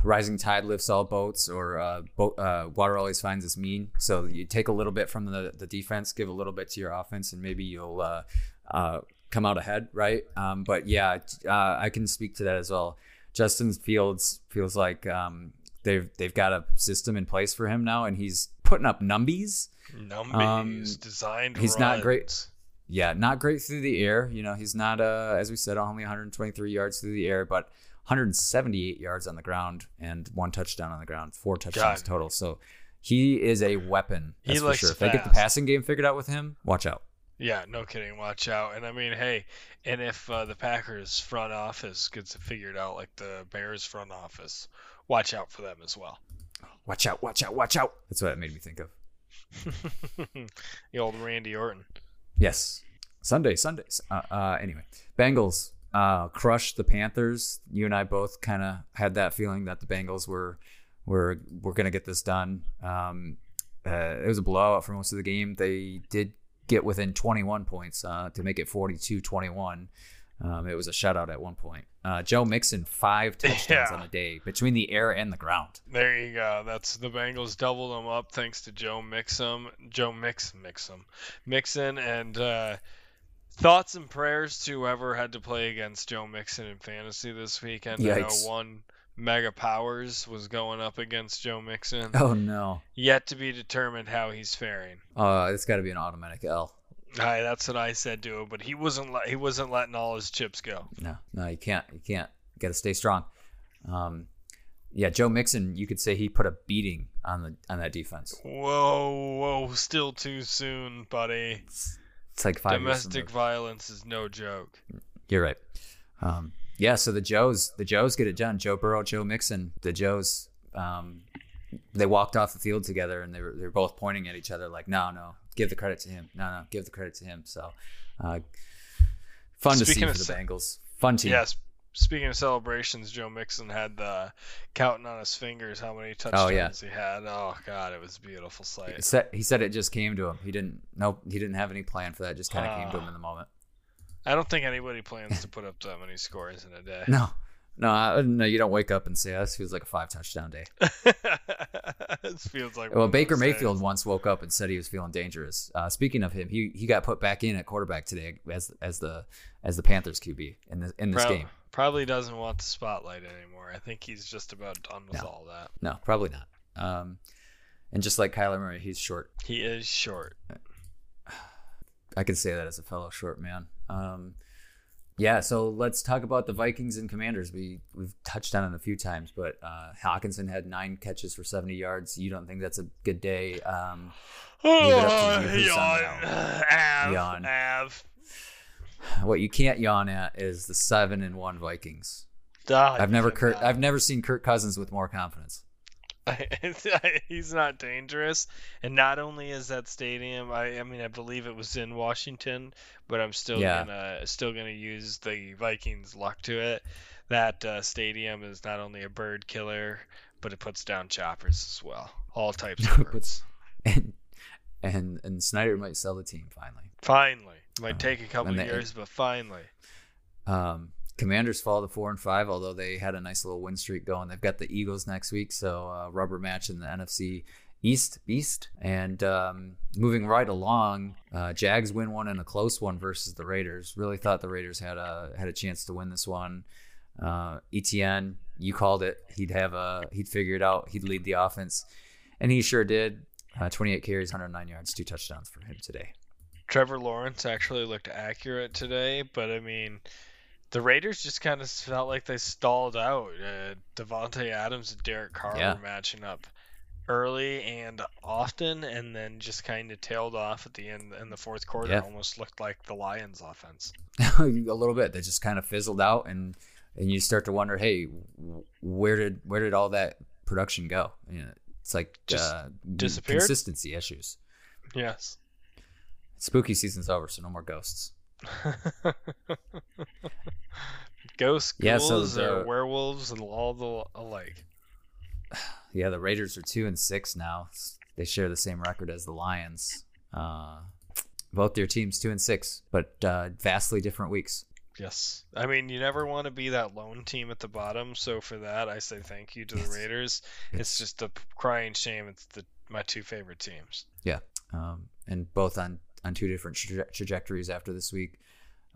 rising tide lifts all boats or uh, boat, uh, water always finds its mean so you take a little bit from the, the defense give a little bit to your offense and maybe you'll uh, uh, come out ahead right um, but yeah uh, i can speak to that as well justin fields feels like um, they've they've got a system in place for him now and he's putting up numbies Numbies, Um, designed he's not great. yeah, not great through the air. You know, he's not, uh, as we said, only 123 yards through the air, but 178 yards on the ground and one touchdown on the ground, four touchdowns God. total. So he is a weapon. He That's for looks sure. If they get the passing game figured out with him, watch out. Yeah, no kidding. Watch out. And I mean, hey, and if uh, the Packers front office gets it figured out like the Bears front office, watch out for them as well. Watch out, watch out, watch out. That's what it made me think of. the old Randy Orton. Yes. Sunday, Sundays. Uh, uh, anyway, Bengals uh, crushed the Panthers. You and I both kind of had that feeling that the Bengals were were were going to get this done. Um, uh, it was a blowout for most of the game. They did get within 21 points uh, to make it 42-21. Um, it was a shutout at one point. Uh, Joe Mixon five touchdowns Yeah. on the day between the air and the ground. There you go. That's the Bengals doubled them up thanks to Joe Mixon, Joe Mix Mixon, Mixon, and uh, thoughts and prayers to whoever had to play against Joe Mixon in fantasy this weekend. I know one Mega Powers was going up against Joe Mixon. Oh no! Yet to be determined how he's faring. Uh, it's got to be an automatic L. Aye, that's what I said to him, but he wasn't. He wasn't letting all his chips go. No, no, you can't. You can't. You got to stay strong. Um, yeah, Joe Mixon, you could say he put a beating on the on that defense. Whoa, whoa, still too soon, buddy. It's like five Domestic violence is no joke. You're right. Um, yeah, so the Joes, the Joes get it done. Joe Burrow, Joe Mixon, the Joes. Um, they walked off the field together, and they were they were both pointing at each other like, "No, no, give the credit to him. No, no, give the credit to him." So, uh, fun to see Speaking for of the Bengals. Fun team. Yes. Speaking of celebrations, Joe Mixon had the counting on his fingers how many touchdowns yeah. he had. Oh God, it was a beautiful He sight. said, he said it just came to him. He didn't. Nope. He didn't have any plan for that. It just kind of came to Ah. him in the moment. I don't think anybody plans to put up that many scores in a day. No, no, I, no. You don't wake up and say, "Oh, "This feels like a five touchdown day." it feels like Well, Baker Mayfield days. once woke up and said he was feeling dangerous. Uh, speaking of him, he he got put back in at quarterback today as as the as the Panthers QB in this in this game. Probably doesn't want the spotlight anymore. I think he's just about done with No. all that. No, probably not. Um, and just like Kyler Murray, he's short. He is short. I can say that as a fellow short man. Um, yeah, so let's talk about the Vikings and Commanders. We we've touched on it a few times, but uh, Hockenson had nine catches for seventy yards. You don't think that's a good day? Um, Leave it up to you who's on yawn. Av. Yawn. Av. what you can't yawn at is the seven and one Vikings. I've never Kurt. I've never seen Kirk Cousins with more confidence. he's not dangerous, and not only is that stadium, I, I mean, I believe it was in Washington, but I'm still Yeah. gonna still gonna use the Vikings' luck to it. That uh, stadium is not only a bird killer, but it puts down choppers as well, all types of birds. And and and Snyder might sell the team finally. Finally, might Uh, take a couple of they- years, but finally. Um, Commanders fall to four and five, although they had a nice little win streak going. They've got the Eagles next week, so uh, rubber match in the NFC East East. And um, moving right along, uh, Jags win one in a close one versus the Raiders. Really thought the Raiders had a had a chance to win this one. Uh, ETN, you called it. He'd have a he'd figure it out. He'd lead the offense, and he sure did. Uh, 28 carries, 109 yards, two touchdowns for him today. Trevor Lawrence actually looked accurate today, but I mean, the Raiders just kind of felt like they stalled out. Uh, Davante Adams and Derek Carr Yeah. were matching up early and often, and then just kind of tailed off at the end in the fourth quarter. Yeah. Almost looked like the Lions' offense. a little bit. They just kind of fizzled out, and and you start to wonder, hey, where did where did all that production go? You know, it's like Just uh, disappeared? consistency issues. Yes. Spooky season's over, so no more ghosts. Ghosts, Yeah, so the- or werewolves, and all the alike. Yeah, the Raiders are two and six now. They share the same record as the Lions. Uh, both their teams two and six, but uh, vastly different weeks. Yes. I mean, you never want to be that lone team at the bottom. So for that, I say thank you to the Raiders. It's just a crying shame. It's the my two favorite teams. Yeah, um, and both on on two different traje- trajectories after this week.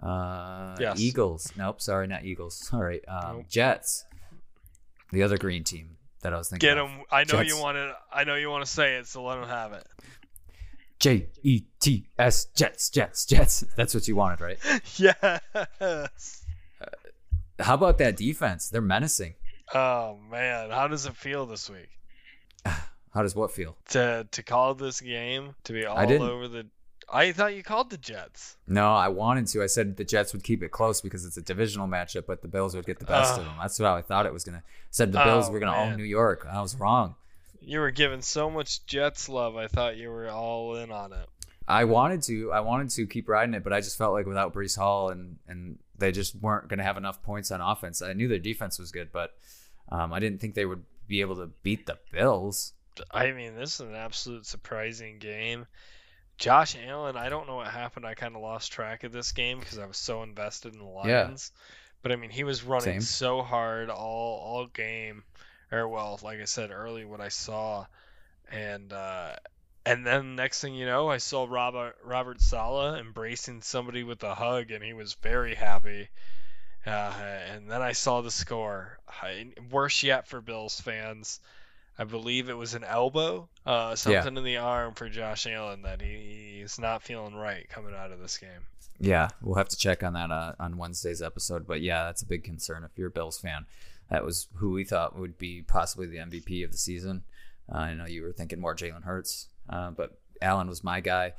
Uh, Yes. Eagles. Nope, sorry, not Eagles. All right, um, Nope. Jets. The other green team that I was thinking. Get them. I know Jets. you want to. I know you want to say it. So let them have it. J E T S Jets Jets Jets. That's what you wanted, right? yes. How about that defense? They're menacing. Oh man, how does it feel this week How does what feel? to to call this game to be all over the? I thought you called the Jets. No, I wanted to. I said the Jets would keep it close because it's a divisional matchup, but the Bills would get the best of them. That's how I thought it was gonna. Said the Bills Oh, were gonna man. own New York. I was wrong. You were giving so much Jets love. I thought you were all in on it. I wanted to. I wanted to keep riding it, but I just felt like without Breece Hall and and they just weren't going to have enough points on offense. I knew their defense was good, but um, I didn't think they would be able to beat the Bills. I mean, this is an absolute surprising game. Josh Allen, I don't know what happened. I kind of lost track of this game because I was so invested in the Lions. Yeah. But I mean, he was running Same. so hard all all game, or well, like I said early, what I saw, and uh, and then next thing you know, I saw Robert Robert Saleh embracing somebody with a hug, and he was very happy. Uh, and then I saw the score. I, worse yet for Bills fans. I believe it was an elbow, uh, something in the arm for Josh Allen that he, he's not feeling right coming out of this game. Yeah, we'll have to check on that uh, on Wednesday's episode. But yeah, that's a big concern if you're a Bills fan. That was who we thought would be possibly the MVP of the season. Uh, I know you were thinking more Jalen Hurts, uh, but Allen was my guy.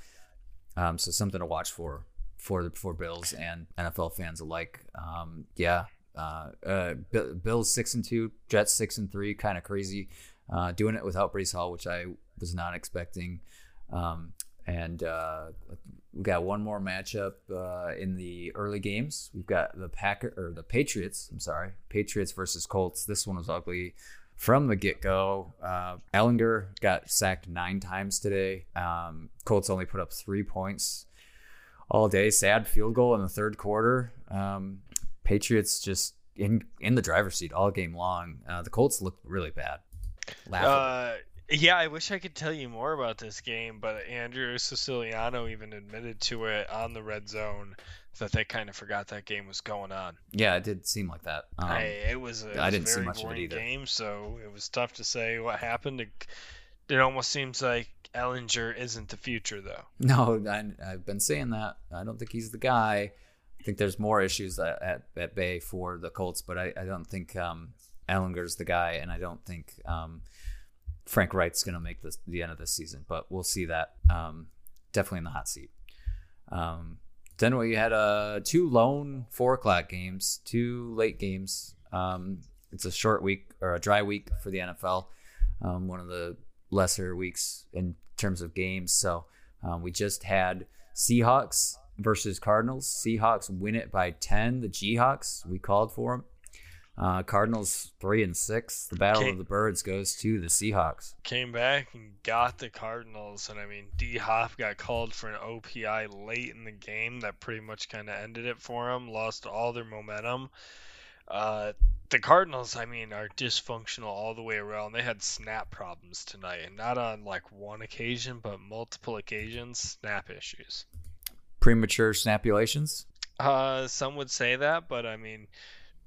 Um, so something to watch for for the for Bills and NFL fans alike. Um, yeah, uh, uh, Bi- Bills six and two, Jets six and three, kind of crazy. Uh, doing it without Breece Hall, which I was not expecting. Um, and uh, we got one more matchup uh, in the early games. We've got the Packer or the Patriots. I'm sorry, Patriots versus Colts. This one was ugly from the get go. Uh, Ehlinger got sacked nine times today. Um, Colts only put up three points all day. Sad field goal in the third quarter. Um, Patriots just in in the driver's seat all game long. Uh, the Colts looked really bad. Uh, yeah, I wish I could tell you more about this game, but Andrew Siciliano even admitted to it on the red zone that they kind of forgot that game was going on. yeah, it did seem like that. Um, I, it was a, it I was didn't see much of it either. game, so it was tough to say what happened. It, it almost seems like Ehlinger isn't the future, though. No, I, I've been saying that. I don't think he's the guy. I think there's more issues at, at, at Bay for the Colts, but I, I don't think um, Ehlinger's the guy, and I don't think um, Frank Reich's going to make this the end of this season. But we'll see that. Um, definitely in the hot seat. Um, then we had uh, two lone four o'clock games, two late games. Um, it's a short week or a dry week for the NFL. Um, one of the lesser weeks in terms of games. So um, we just had Seahawks versus Cardinals. Seahawks win it by 10. The G-Hawks, we called for them. Uh, Cardinals three and six. The battle Okay. of the birds goes to the Seahawks. Came back and got the Cardinals, and I mean, D Hop got called for an OPI late in the game that pretty much kind of ended it for them. Lost all their momentum. Uh, the Cardinals, I mean, are dysfunctional all the way around. They had snap problems tonight, and not on like one occasion, but multiple occasions, snap issues. Premature snapulations. Uh, some would say that, but I mean,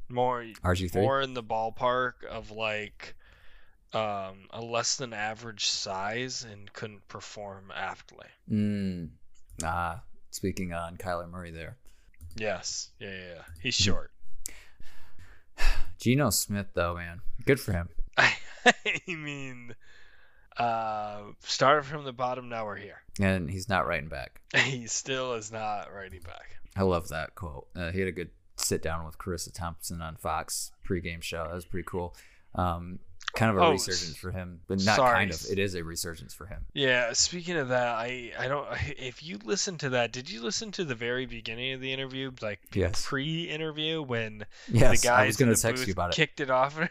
more RG3. more in the ballpark of like um, a less than average size and couldn't perform aptly. Mm. Ah, speaking on Kyler Murray there. Yes, yeah, yeah, yeah. He's Hmm. short. Geno Smith, though, man. Good for him. I mean, uh, started from the bottom. Now we're here. And he's not writing back. He still is not writing back. I love that quote. Uh, he had a good sit down with Charissa Thompson on Fox pregame show. That was pretty cool. Um, kind of a Oh, resurgence for him, but not sorry. kind of. It is a resurgence for him. Yeah. Speaking of that, I I don't. If you listen to that, did you listen to the very beginning of the interview, like Yes. pre-interview when Yes, the guys I was going to text you about it. kicked it off?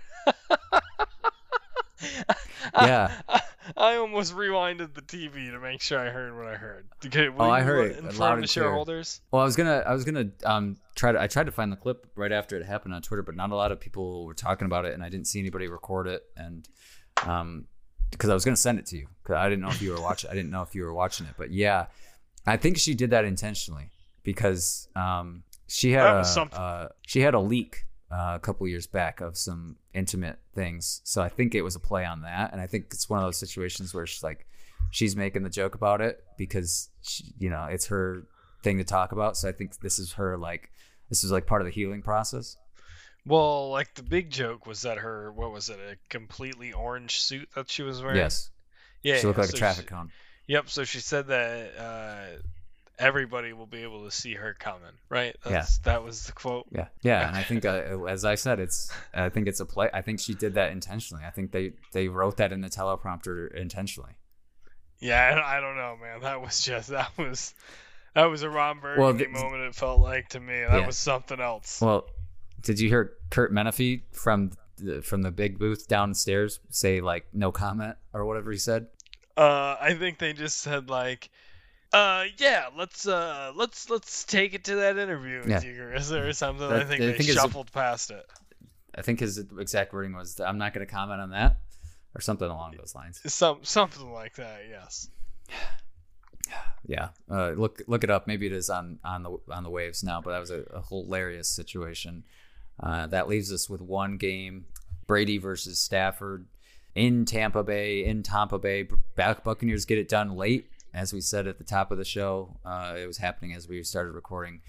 Yeah. I, I almost rewinded the TV to make sure I heard what I heard. Okay, Oh, I heard let- it Inform the shareholders. Well, I was gonna, I was gonna um try to, I tried to find the clip right after it happened on Twitter, but not a lot of people were talking about it, and I didn't see anybody record it, and um, because I was gonna send it to you, because I didn't know if you were watching, I didn't know if you were watching it, but yeah, I think she did that intentionally because um she had a, something. uh, she had a leak uh, a couple years back of some intimate things, so I think it was a play on that, and I think it's one of those situations where she's like. she's making the joke about it because she, you know it's her thing to talk about. So I think this is her like this is like part of the healing process. Well, like the big joke was that her what was it a completely orange suit that she was wearing? Yes, Yeah. she looked yeah, like so a traffic she- cone. Yep. So she said that uh, everybody will be able to see her coming. Right. That's, That was the quote. Yeah, yeah, and I think uh, as I said, it's I think it's a play. I think she did that intentionally. I think they they wrote that in the teleprompter intentionally. Yeah. I, I don't know, man. That was just that was that was a Ron Burgundy Well, the- moment. It felt like to me. That Yeah. was something else. Well, did you hear Curt Menefee from the, from the big booth downstairs say like no comment or whatever he said? Uh, I think they just said like, uh, yeah, let's uh, let's let's take it to that interview with Yeah. you, or something. That- I think I they think shuffled past it. I think his exact wording was, "I'm not going to comment on that," or something along those lines. Some something like that. Yes. Yeah, uh, look look it up. Maybe it is on on the on the waves now, but that was a, a hilarious situation. Uh, that leaves us with one game: Brady versus Stafford in Tampa Bay. In Tampa Bay, Buc- Buccaneers get it done late, as we said at the top of the show. Uh, it was happening as we started recording.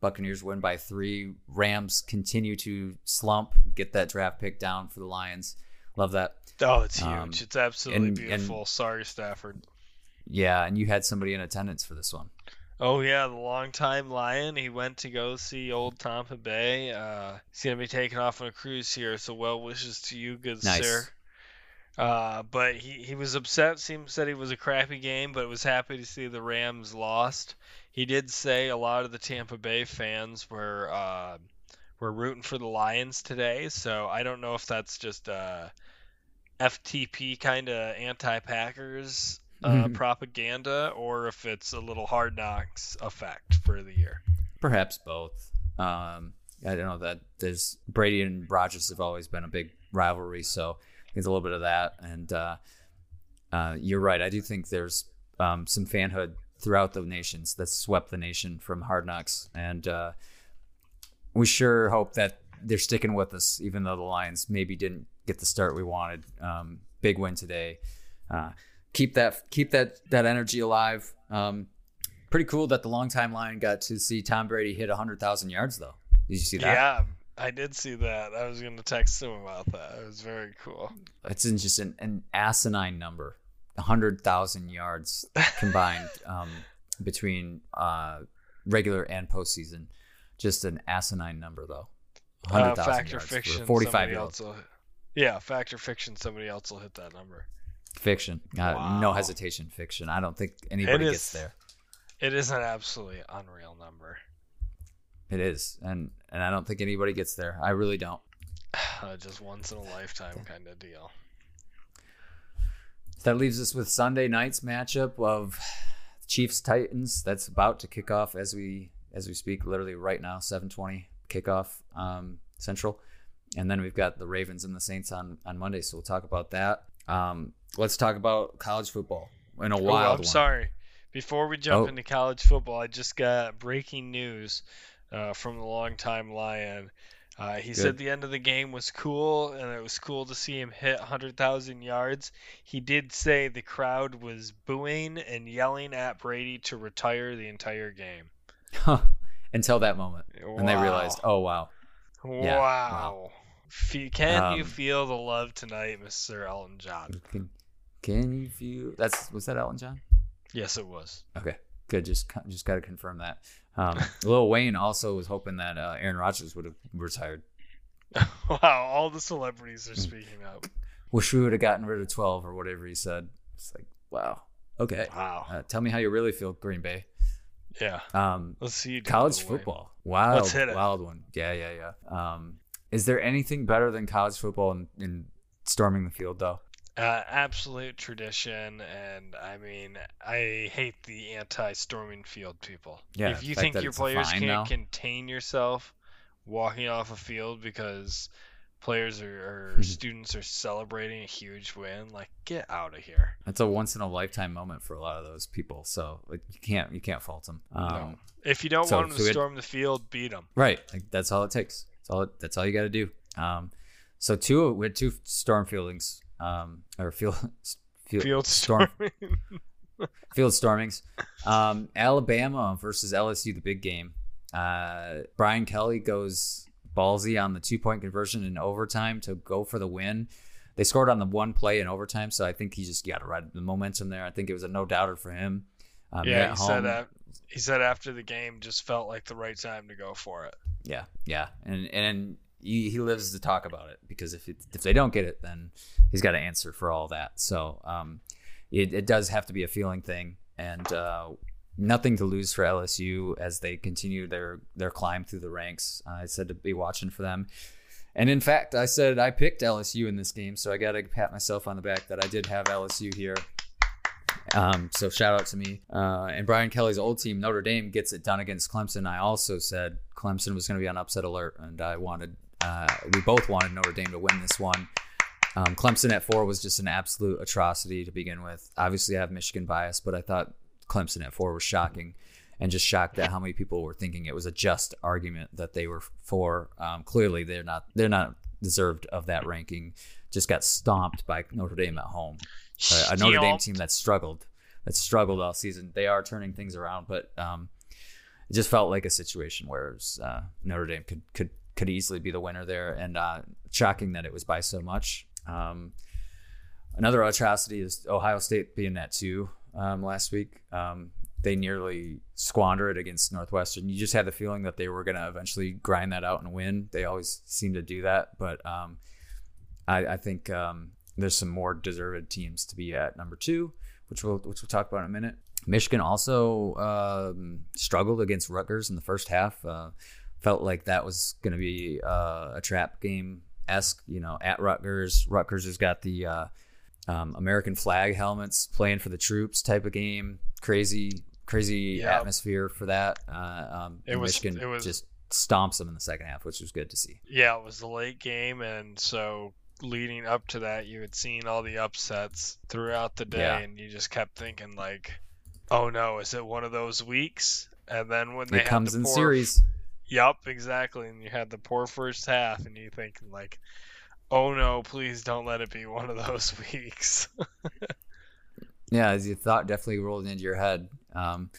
Buccaneers win by three. Rams continue to slump, get that draft pick down for the Lions. Love that. Oh, it's huge. Um, it's absolutely and- and- beautiful. Sorry, Stafford. Yeah, and you had somebody in attendance for this one. Oh yeah, the longtime lion. He went to go see old Tampa Bay. Uh, he's gonna be taking off on a cruise here, so well wishes to you, good Nice. sir. Uh, but he, he was upset. Seems said it was a crappy game, but was happy to see the Rams lost. He did say a lot of the Tampa Bay fans were uh, were rooting for the Lions today. So I don't know if that's just uh, FTP kind of anti-Packers uh, propaganda or if it's a little hard knocks effect for the year. Perhaps both. Um, I don't know that there's Brady and Rodgers have always been a big rivalry, so It's a little bit of that. And uh, uh, you're right. I do think there's um, some fanhood throughout the nations that swept the nation from Hard Knocks, and uh, we sure hope that they're sticking with us, even though the Lions maybe didn't get the start we wanted. Um, big win today. Uh, keep that keep that that energy alive. Um, pretty cool that the longtime Lion got to see Tom Brady hit 100,000 yards, though. Did you see that? Yeah, I did see that. I was going to text him about that. It was very cool. It's just an, an asinine number 100,000 yards combined um, between uh, regular and postseason. Just an asinine number, though. Uh, 100,000 factor yards fiction. for 45 somebody year old. will- Yeah, factor fiction. Somebody else will hit that number. Fiction. Uh, No hesitation. Fiction. I don't think anybody It gets there. It is an absolutely unreal number. It is. And, and I don't think anybody gets there. I really don't. Uh, just once in a lifetime kind of deal. That leaves us with Sunday night's matchup of Chiefs Titans. That's about to kick off as we as we speak, literally right now, 7:20 kickoff um, Central, and then we've got the Ravens and the Saints on on Monday. So we'll talk about that. Um, let's talk about college football in a Oh, wild I'm one. sorry. Before we jump Oh. into college football, I just got breaking news uh, from the longtime Lion. Uh, he Good. said the end of the game was cool, and it was cool to see him hit 100,000 yards. He did say the crowd was booing and yelling at Brady to retire the entire game. Until that moment, and they realized, oh wow, Wow. Yeah, wow. Can you Um, feel the love tonight, Mr. Elton John? can, can you feel? That's was that Elton John? Yes, it was. Okay, good. Just just got to confirm that. Um, Lil Wayne also was hoping that uh, Aaron Rodgers would have retired. wow, all the celebrities are speaking up. Wish we would have gotten rid of twelve or whatever he said. It's like, wow. Okay. Wow. Uh, tell me how you really feel, Green Bay. Yeah. Um, Let's see. college football. Wild, Let's hit it. wild one. Yeah, yeah, yeah. Um, is there anything better than college football in, in storming the field, though? Uh, absolute tradition, and I mean, I hate the anti-storming field people. Yeah, if you think your players can't now. contain yourself walking off a field because players or, or students are celebrating a huge win, like get out of here. That's a once in a lifetime moment for a lot of those people. So like, you can't you can't fault them. Um, No. If you don't so- want them to so it- storm the field, beat them. Right. Like, that's all it takes. That's all. That's all you got to do. Um, so two we had two storm fieldings, um, or field field, Field storm storming. field stormings. Um, Alabama versus LSU, the big game. Uh, Brian Kelly goes ballsy on the two point conversion in overtime to go for the win. They scored on the one play in overtime, so I think he just got to ride the momentum there. I think it was a no doubter for him. Um, yeah, he said that. He said after the game, just felt like the right time to go for it. Yeah, yeah, and and he, lives to talk about it because if it, if they don't get it, then he's got to answer for all that. So um, it, it does have to be a feeling thing, and uh, nothing to lose for LSU as they continue their their climb through the ranks. I said to be watching for them. And in fact, I said I picked LSU in this game, so I got to pat myself on the back that I did have LSU here. Um, so shout out to me. Uh, and Brian Kelly's old team, Notre Dame, gets it done against Clemson. I also said Clemson was going to be on upset alert, and I wanted, uh, we both wanted Notre Dame to win this one. Um, Clemson at four was just an absolute atrocity to begin with. Obviously, I have Michigan bias, but I thought Clemson at four was shocking, and just shocked at how many people were thinking it was a just argument that they were for. Um, clearly, they're not. They're not deserved of that ranking. Just got stomped by Notre Dame at home a, a Notre Dame team that struggled, that struggled all season. They are turning things around, but um, it just felt like a situation where it was, uh, Notre Dame could could could easily be the winner there, and uh, shocking that it was by so much. Um, another atrocity is Ohio State being at two um, last week. Um, they nearly squander it against Northwestern. You just had the feeling that they were going to eventually grind that out and win. They always seem to do that, but um, I, I think um, there's some more deserved teams to be at number two, which we'll which we'll talk about in a minute. Michigan also um, struggled against Rutgers in the first half. Uh, felt like that was going to be uh, a trap game esque. You know, at Rutgers, Rutgers has got the uh, um, American flag helmets, playing for the troops type of game. Crazy, crazy Yeah. atmosphere for that. Uh, um, It was- Michigan it was- just stomps them in the second half, which was good to see. Yeah, it was the late game, and so leading up to that, you had seen all the upsets throughout the day, Yeah. and you just kept thinking like, "Oh no, is it one of those weeks?" And then when they It had comes the in series. Yup, exactly. And you had the poor first half, and you think like, "Oh no, please don't let it be one of those weeks." Yeah, as you thought, definitely rolled into your head. Um,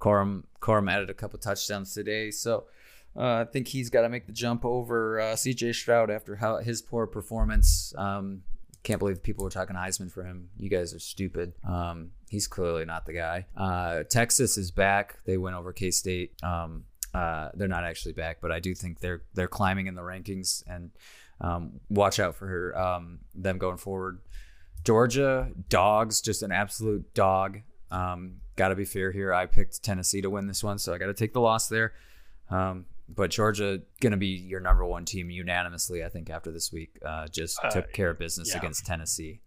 Corum Corum added a couple touchdowns today, so uh, I think he's got to make the jump over uh, C.J. Stroud after how his poor performance. Um, can't believe people were talking Heisman for him. You guys are stupid. Um, he's clearly not the guy. Uh, Texas is back. They went over K State. Um, uh, they're not actually back, but I do think they're they're climbing in the rankings, and um, watch out for um, them going forward. Georgia dogs, just an absolute dog. Um, got to be fair here. I picked Tennessee to win this one, so I got to take the loss there. Um, but Georgia gonna be your number one team unanimously, I think, after this week. Uh, just Uh, took care of business yeah. against Tennessee.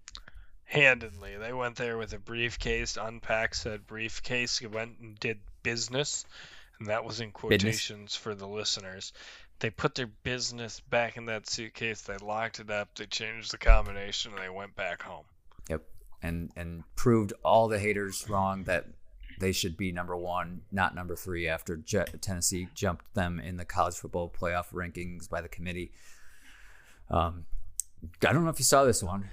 Handedly, they went there with a briefcase, unpacked said briefcase, went and did business, and that was in quotations for the listeners. They put their business back in that suitcase. They locked it up. They changed the combination, and they went back home. Yep, and and proved all the haters wrong that they should be number one, not number three. After Je- Tennessee jumped them in the college football playoff rankings by the committee. Um, I don't know if you saw this one.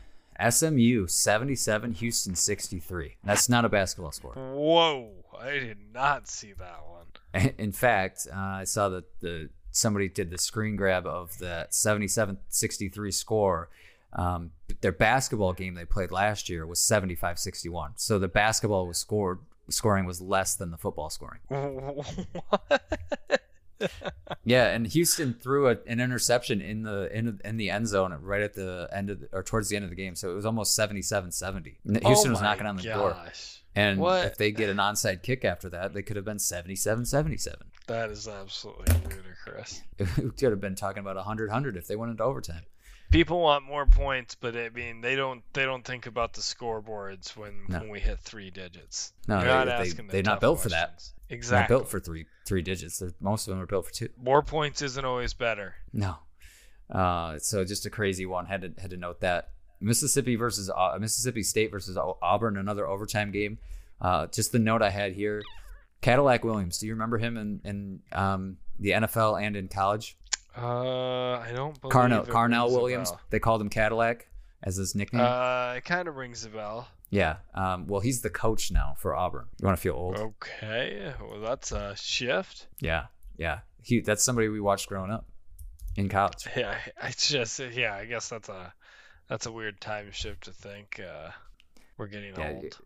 SMU 77, Houston 63. That's not a basketball score. Whoa! I did not see that one. In fact, uh, I saw that the somebody did the screen grab of the 77-63 score. Um, their basketball game they played last year was 75-61. So the basketball was scored scoring was less than the football scoring. what? Yeah, and Houston threw a, an interception in the in, in the end zone right at the end of the, or towards the end of the game. So it was almost 77-70. Houston Oh was knocking on the door. And What? if they get an onside kick after that, they could have been 77-77. That is absolutely ludicrous. It could have been talking about 100-100 if they went into overtime. People want more points, but I mean they don't they don't think about the scoreboards when, No. when we hit three digits. No, You're they- not they- asking the they're not built for that. questions. They're not built for three three digits. They're, most of them are built for two. More points isn't always better. No. Uh, so just a crazy one. Had to had to note that Mississippi versus uh, Mississippi State versus Auburn, another overtime game. Uh, just the note I had here: Cadillac Williams. Do you remember him in in um, the NFL and in college? Uh, I don't believe Carnell it Carnell Williams. They called him Cadillac as his nickname. Uh, it kind of rings a bell. Yeah. Um, well, he's the coach now for Auburn. You want to feel old? Okay. Well, that's a shift. Yeah. Yeah. He. That's somebody we watched growing up in college. Yeah. I just. Yeah. I guess that's a. That's a weird time shift to think. Uh, we're getting Yeah, old.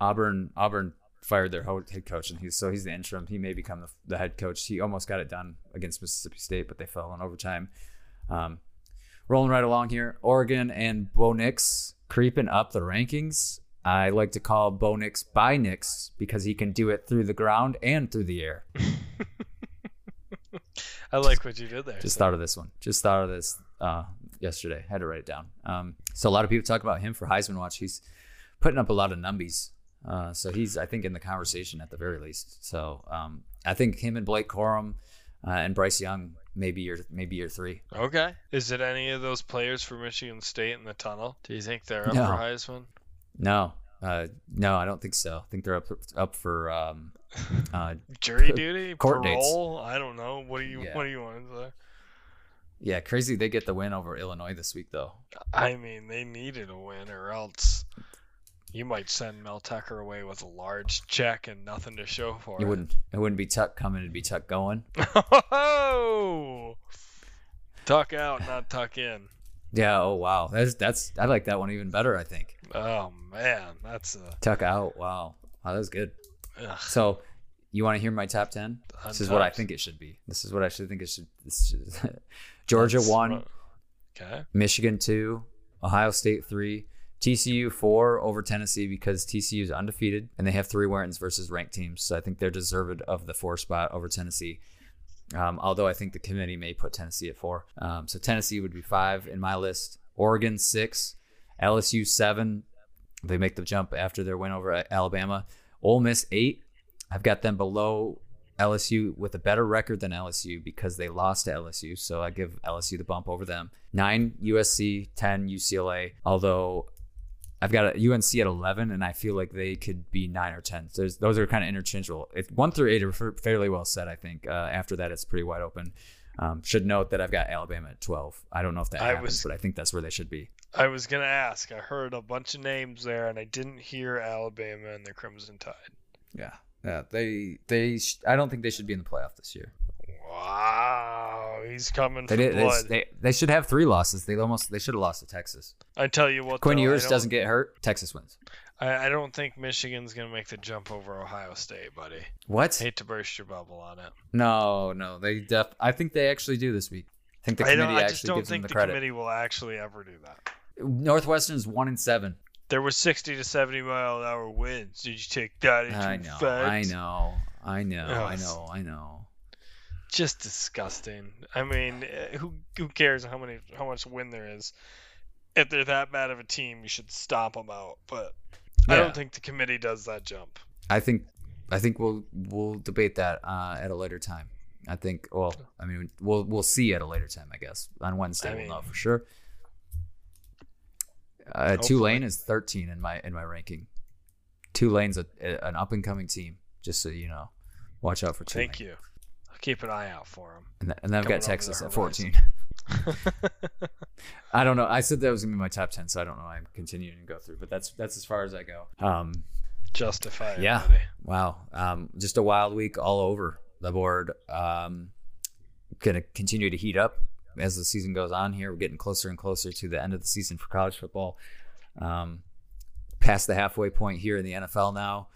Auburn. Auburn fired their head coach, and he's so he's the interim. He may become the, the head coach. He almost got it done against Mississippi State, but they fell in overtime. Um, rolling right along here, Oregon and Bo Nix creeping up the rankings. I like to call Bo Nix by Nix because he can do it through the ground and through the air. I like what you did there. Just so- thought of this one. Just thought of this uh, yesterday. Had to write it down. Um, so a lot of people talk about him for Heisman Watch. He's putting up a lot of numbies. Uh, so he's, I think, in the conversation at the very least. So um, I think him and Blake Corum uh, and Bryce Young maybe year maybe year three. Okay. Is it any of those players for Michigan State in the tunnel? Do you think they're up No. for Heisman? No, uh, no, I don't think so. I think they're up up for um, uh, Jury duty? Court dates. I don't know. What do you Yeah. What do you want to say? Yeah, crazy. They get the win over Illinois this week though. I mean, they needed a win, or else you might send Mel Tucker away with a large check and nothing to show for It it. wouldn't it wouldn't be Tuck coming, it'd be Tuck going. Oh, tuck out, not tuck in. Yeah. Oh wow, that's that's I like that one even better. I think Oh man, that's a Tuck out. Wow, wow, that was good. ugh, So, you want to hear my top ten? This is what I think it should be. This is what I should think it should. Georgia That's one, Okay. Michigan two, Ohio State three, TCU four over Tennessee because TCU is undefeated and they have three wins versus ranked teams. So I think they're deserved of the four spot over Tennessee. Um, although I think the committee may put Tennessee at four. Um, so Tennessee would be five in my list. Oregon six, LSU seven. They make the jump after their win over Alabama. Ole Miss eight. I've got them below LSU with a better record than LSU because they lost to LSU. So I give LSU the bump over them. Nine USC, 10 UCLA. Although I've got a UNC at 11, and I feel like they could be nine or 10. So those are kind of interchangeable. If one through eight are fairly well set, I think. Uh, after that, it's pretty wide open. Um, should note that I've got Alabama at 12. I don't know if that I happens, was- but I think that's where they should be. I was gonna ask. I heard a bunch of names there, and I didn't hear Alabama and the Crimson Tide. Yeah. Yeah, they they. Sh- I don't think they should be in the playoff this year. Wow, he's coming They for did. Blood. they, they should have three losses. They almost they should have lost to Texas. I tell you what, Quinn though, Ewers doesn't get hurt. Texas wins. I, I don't think Michigan's gonna make the jump over Ohio State, buddy. What? Hate to burst your bubble on it. No, no. They def. I think they actually do this week. I think the I committee don't. I actually just don't think the the, credit. committee will actually ever do that. Northwestern's one and seven. There were 60 to 70 mile an hour winds. Did you take that into I know. effect? I know. I know. I know. I know. Just disgusting. I mean, eh, who who cares how many how much wind there is? If they're that bad of a team, you should stomp them out. But I don't think the committee does that jump. I think. I think we'll we'll debate that uh, at a later time. I think. Well, I mean, we'll we'll see at a later time. I guess on Wednesday I we'll know for sure. Uh. Tulane is 13 in my in my ranking. Tulane's a, a- an up and coming team. Just so you know, watch out for Tulane. Thank you. I'll keep an eye out for them. And, th- and then I've got Texas at 14. I don't know. I said that was gonna be my top 10, so I don't know. I'm continuing to go through, but that's that's as far as I go. Um, Justify Yeah. wow. Um, just a wild week all over the board. Um, gonna continue to heat up as the season goes on. Here, we're getting closer and closer to the end of the season for college football. Um, past the halfway point here in the NFL now.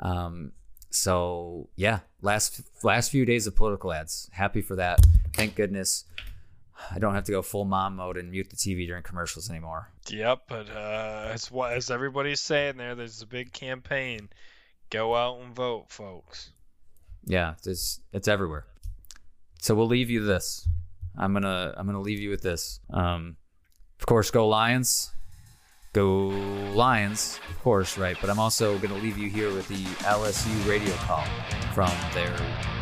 Um, so yeah, last last few days of political ads. Happy for that. Thank goodness. I don't have to go full mom mode and mute the TV during commercials anymore. Yep, but uh, as what as everybody's saying there, there's a big campaign. Go out and vote, folks. Yeah, it's it's everywhere. So we'll leave you this. I'm gonna I'm gonna leave you with this. Um, of course, go Lions. Go Lions, of course, right? But I'm also gonna leave you here with the LSU radio call from their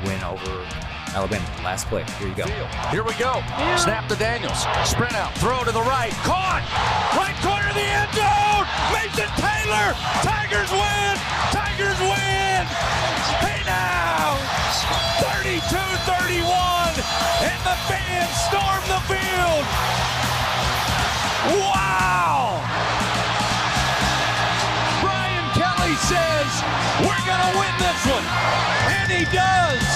win over Alabama. Last play. Here you go. Here we go. Snap to Daniels. Sprint out. Throw to the right. Caught. Right corner of the end zone. Mason Taylor. Tigers win. Tigers win. 32-31, and the fans storm the field. Wow! Brian Kelly says, we're going to win this one, and he does.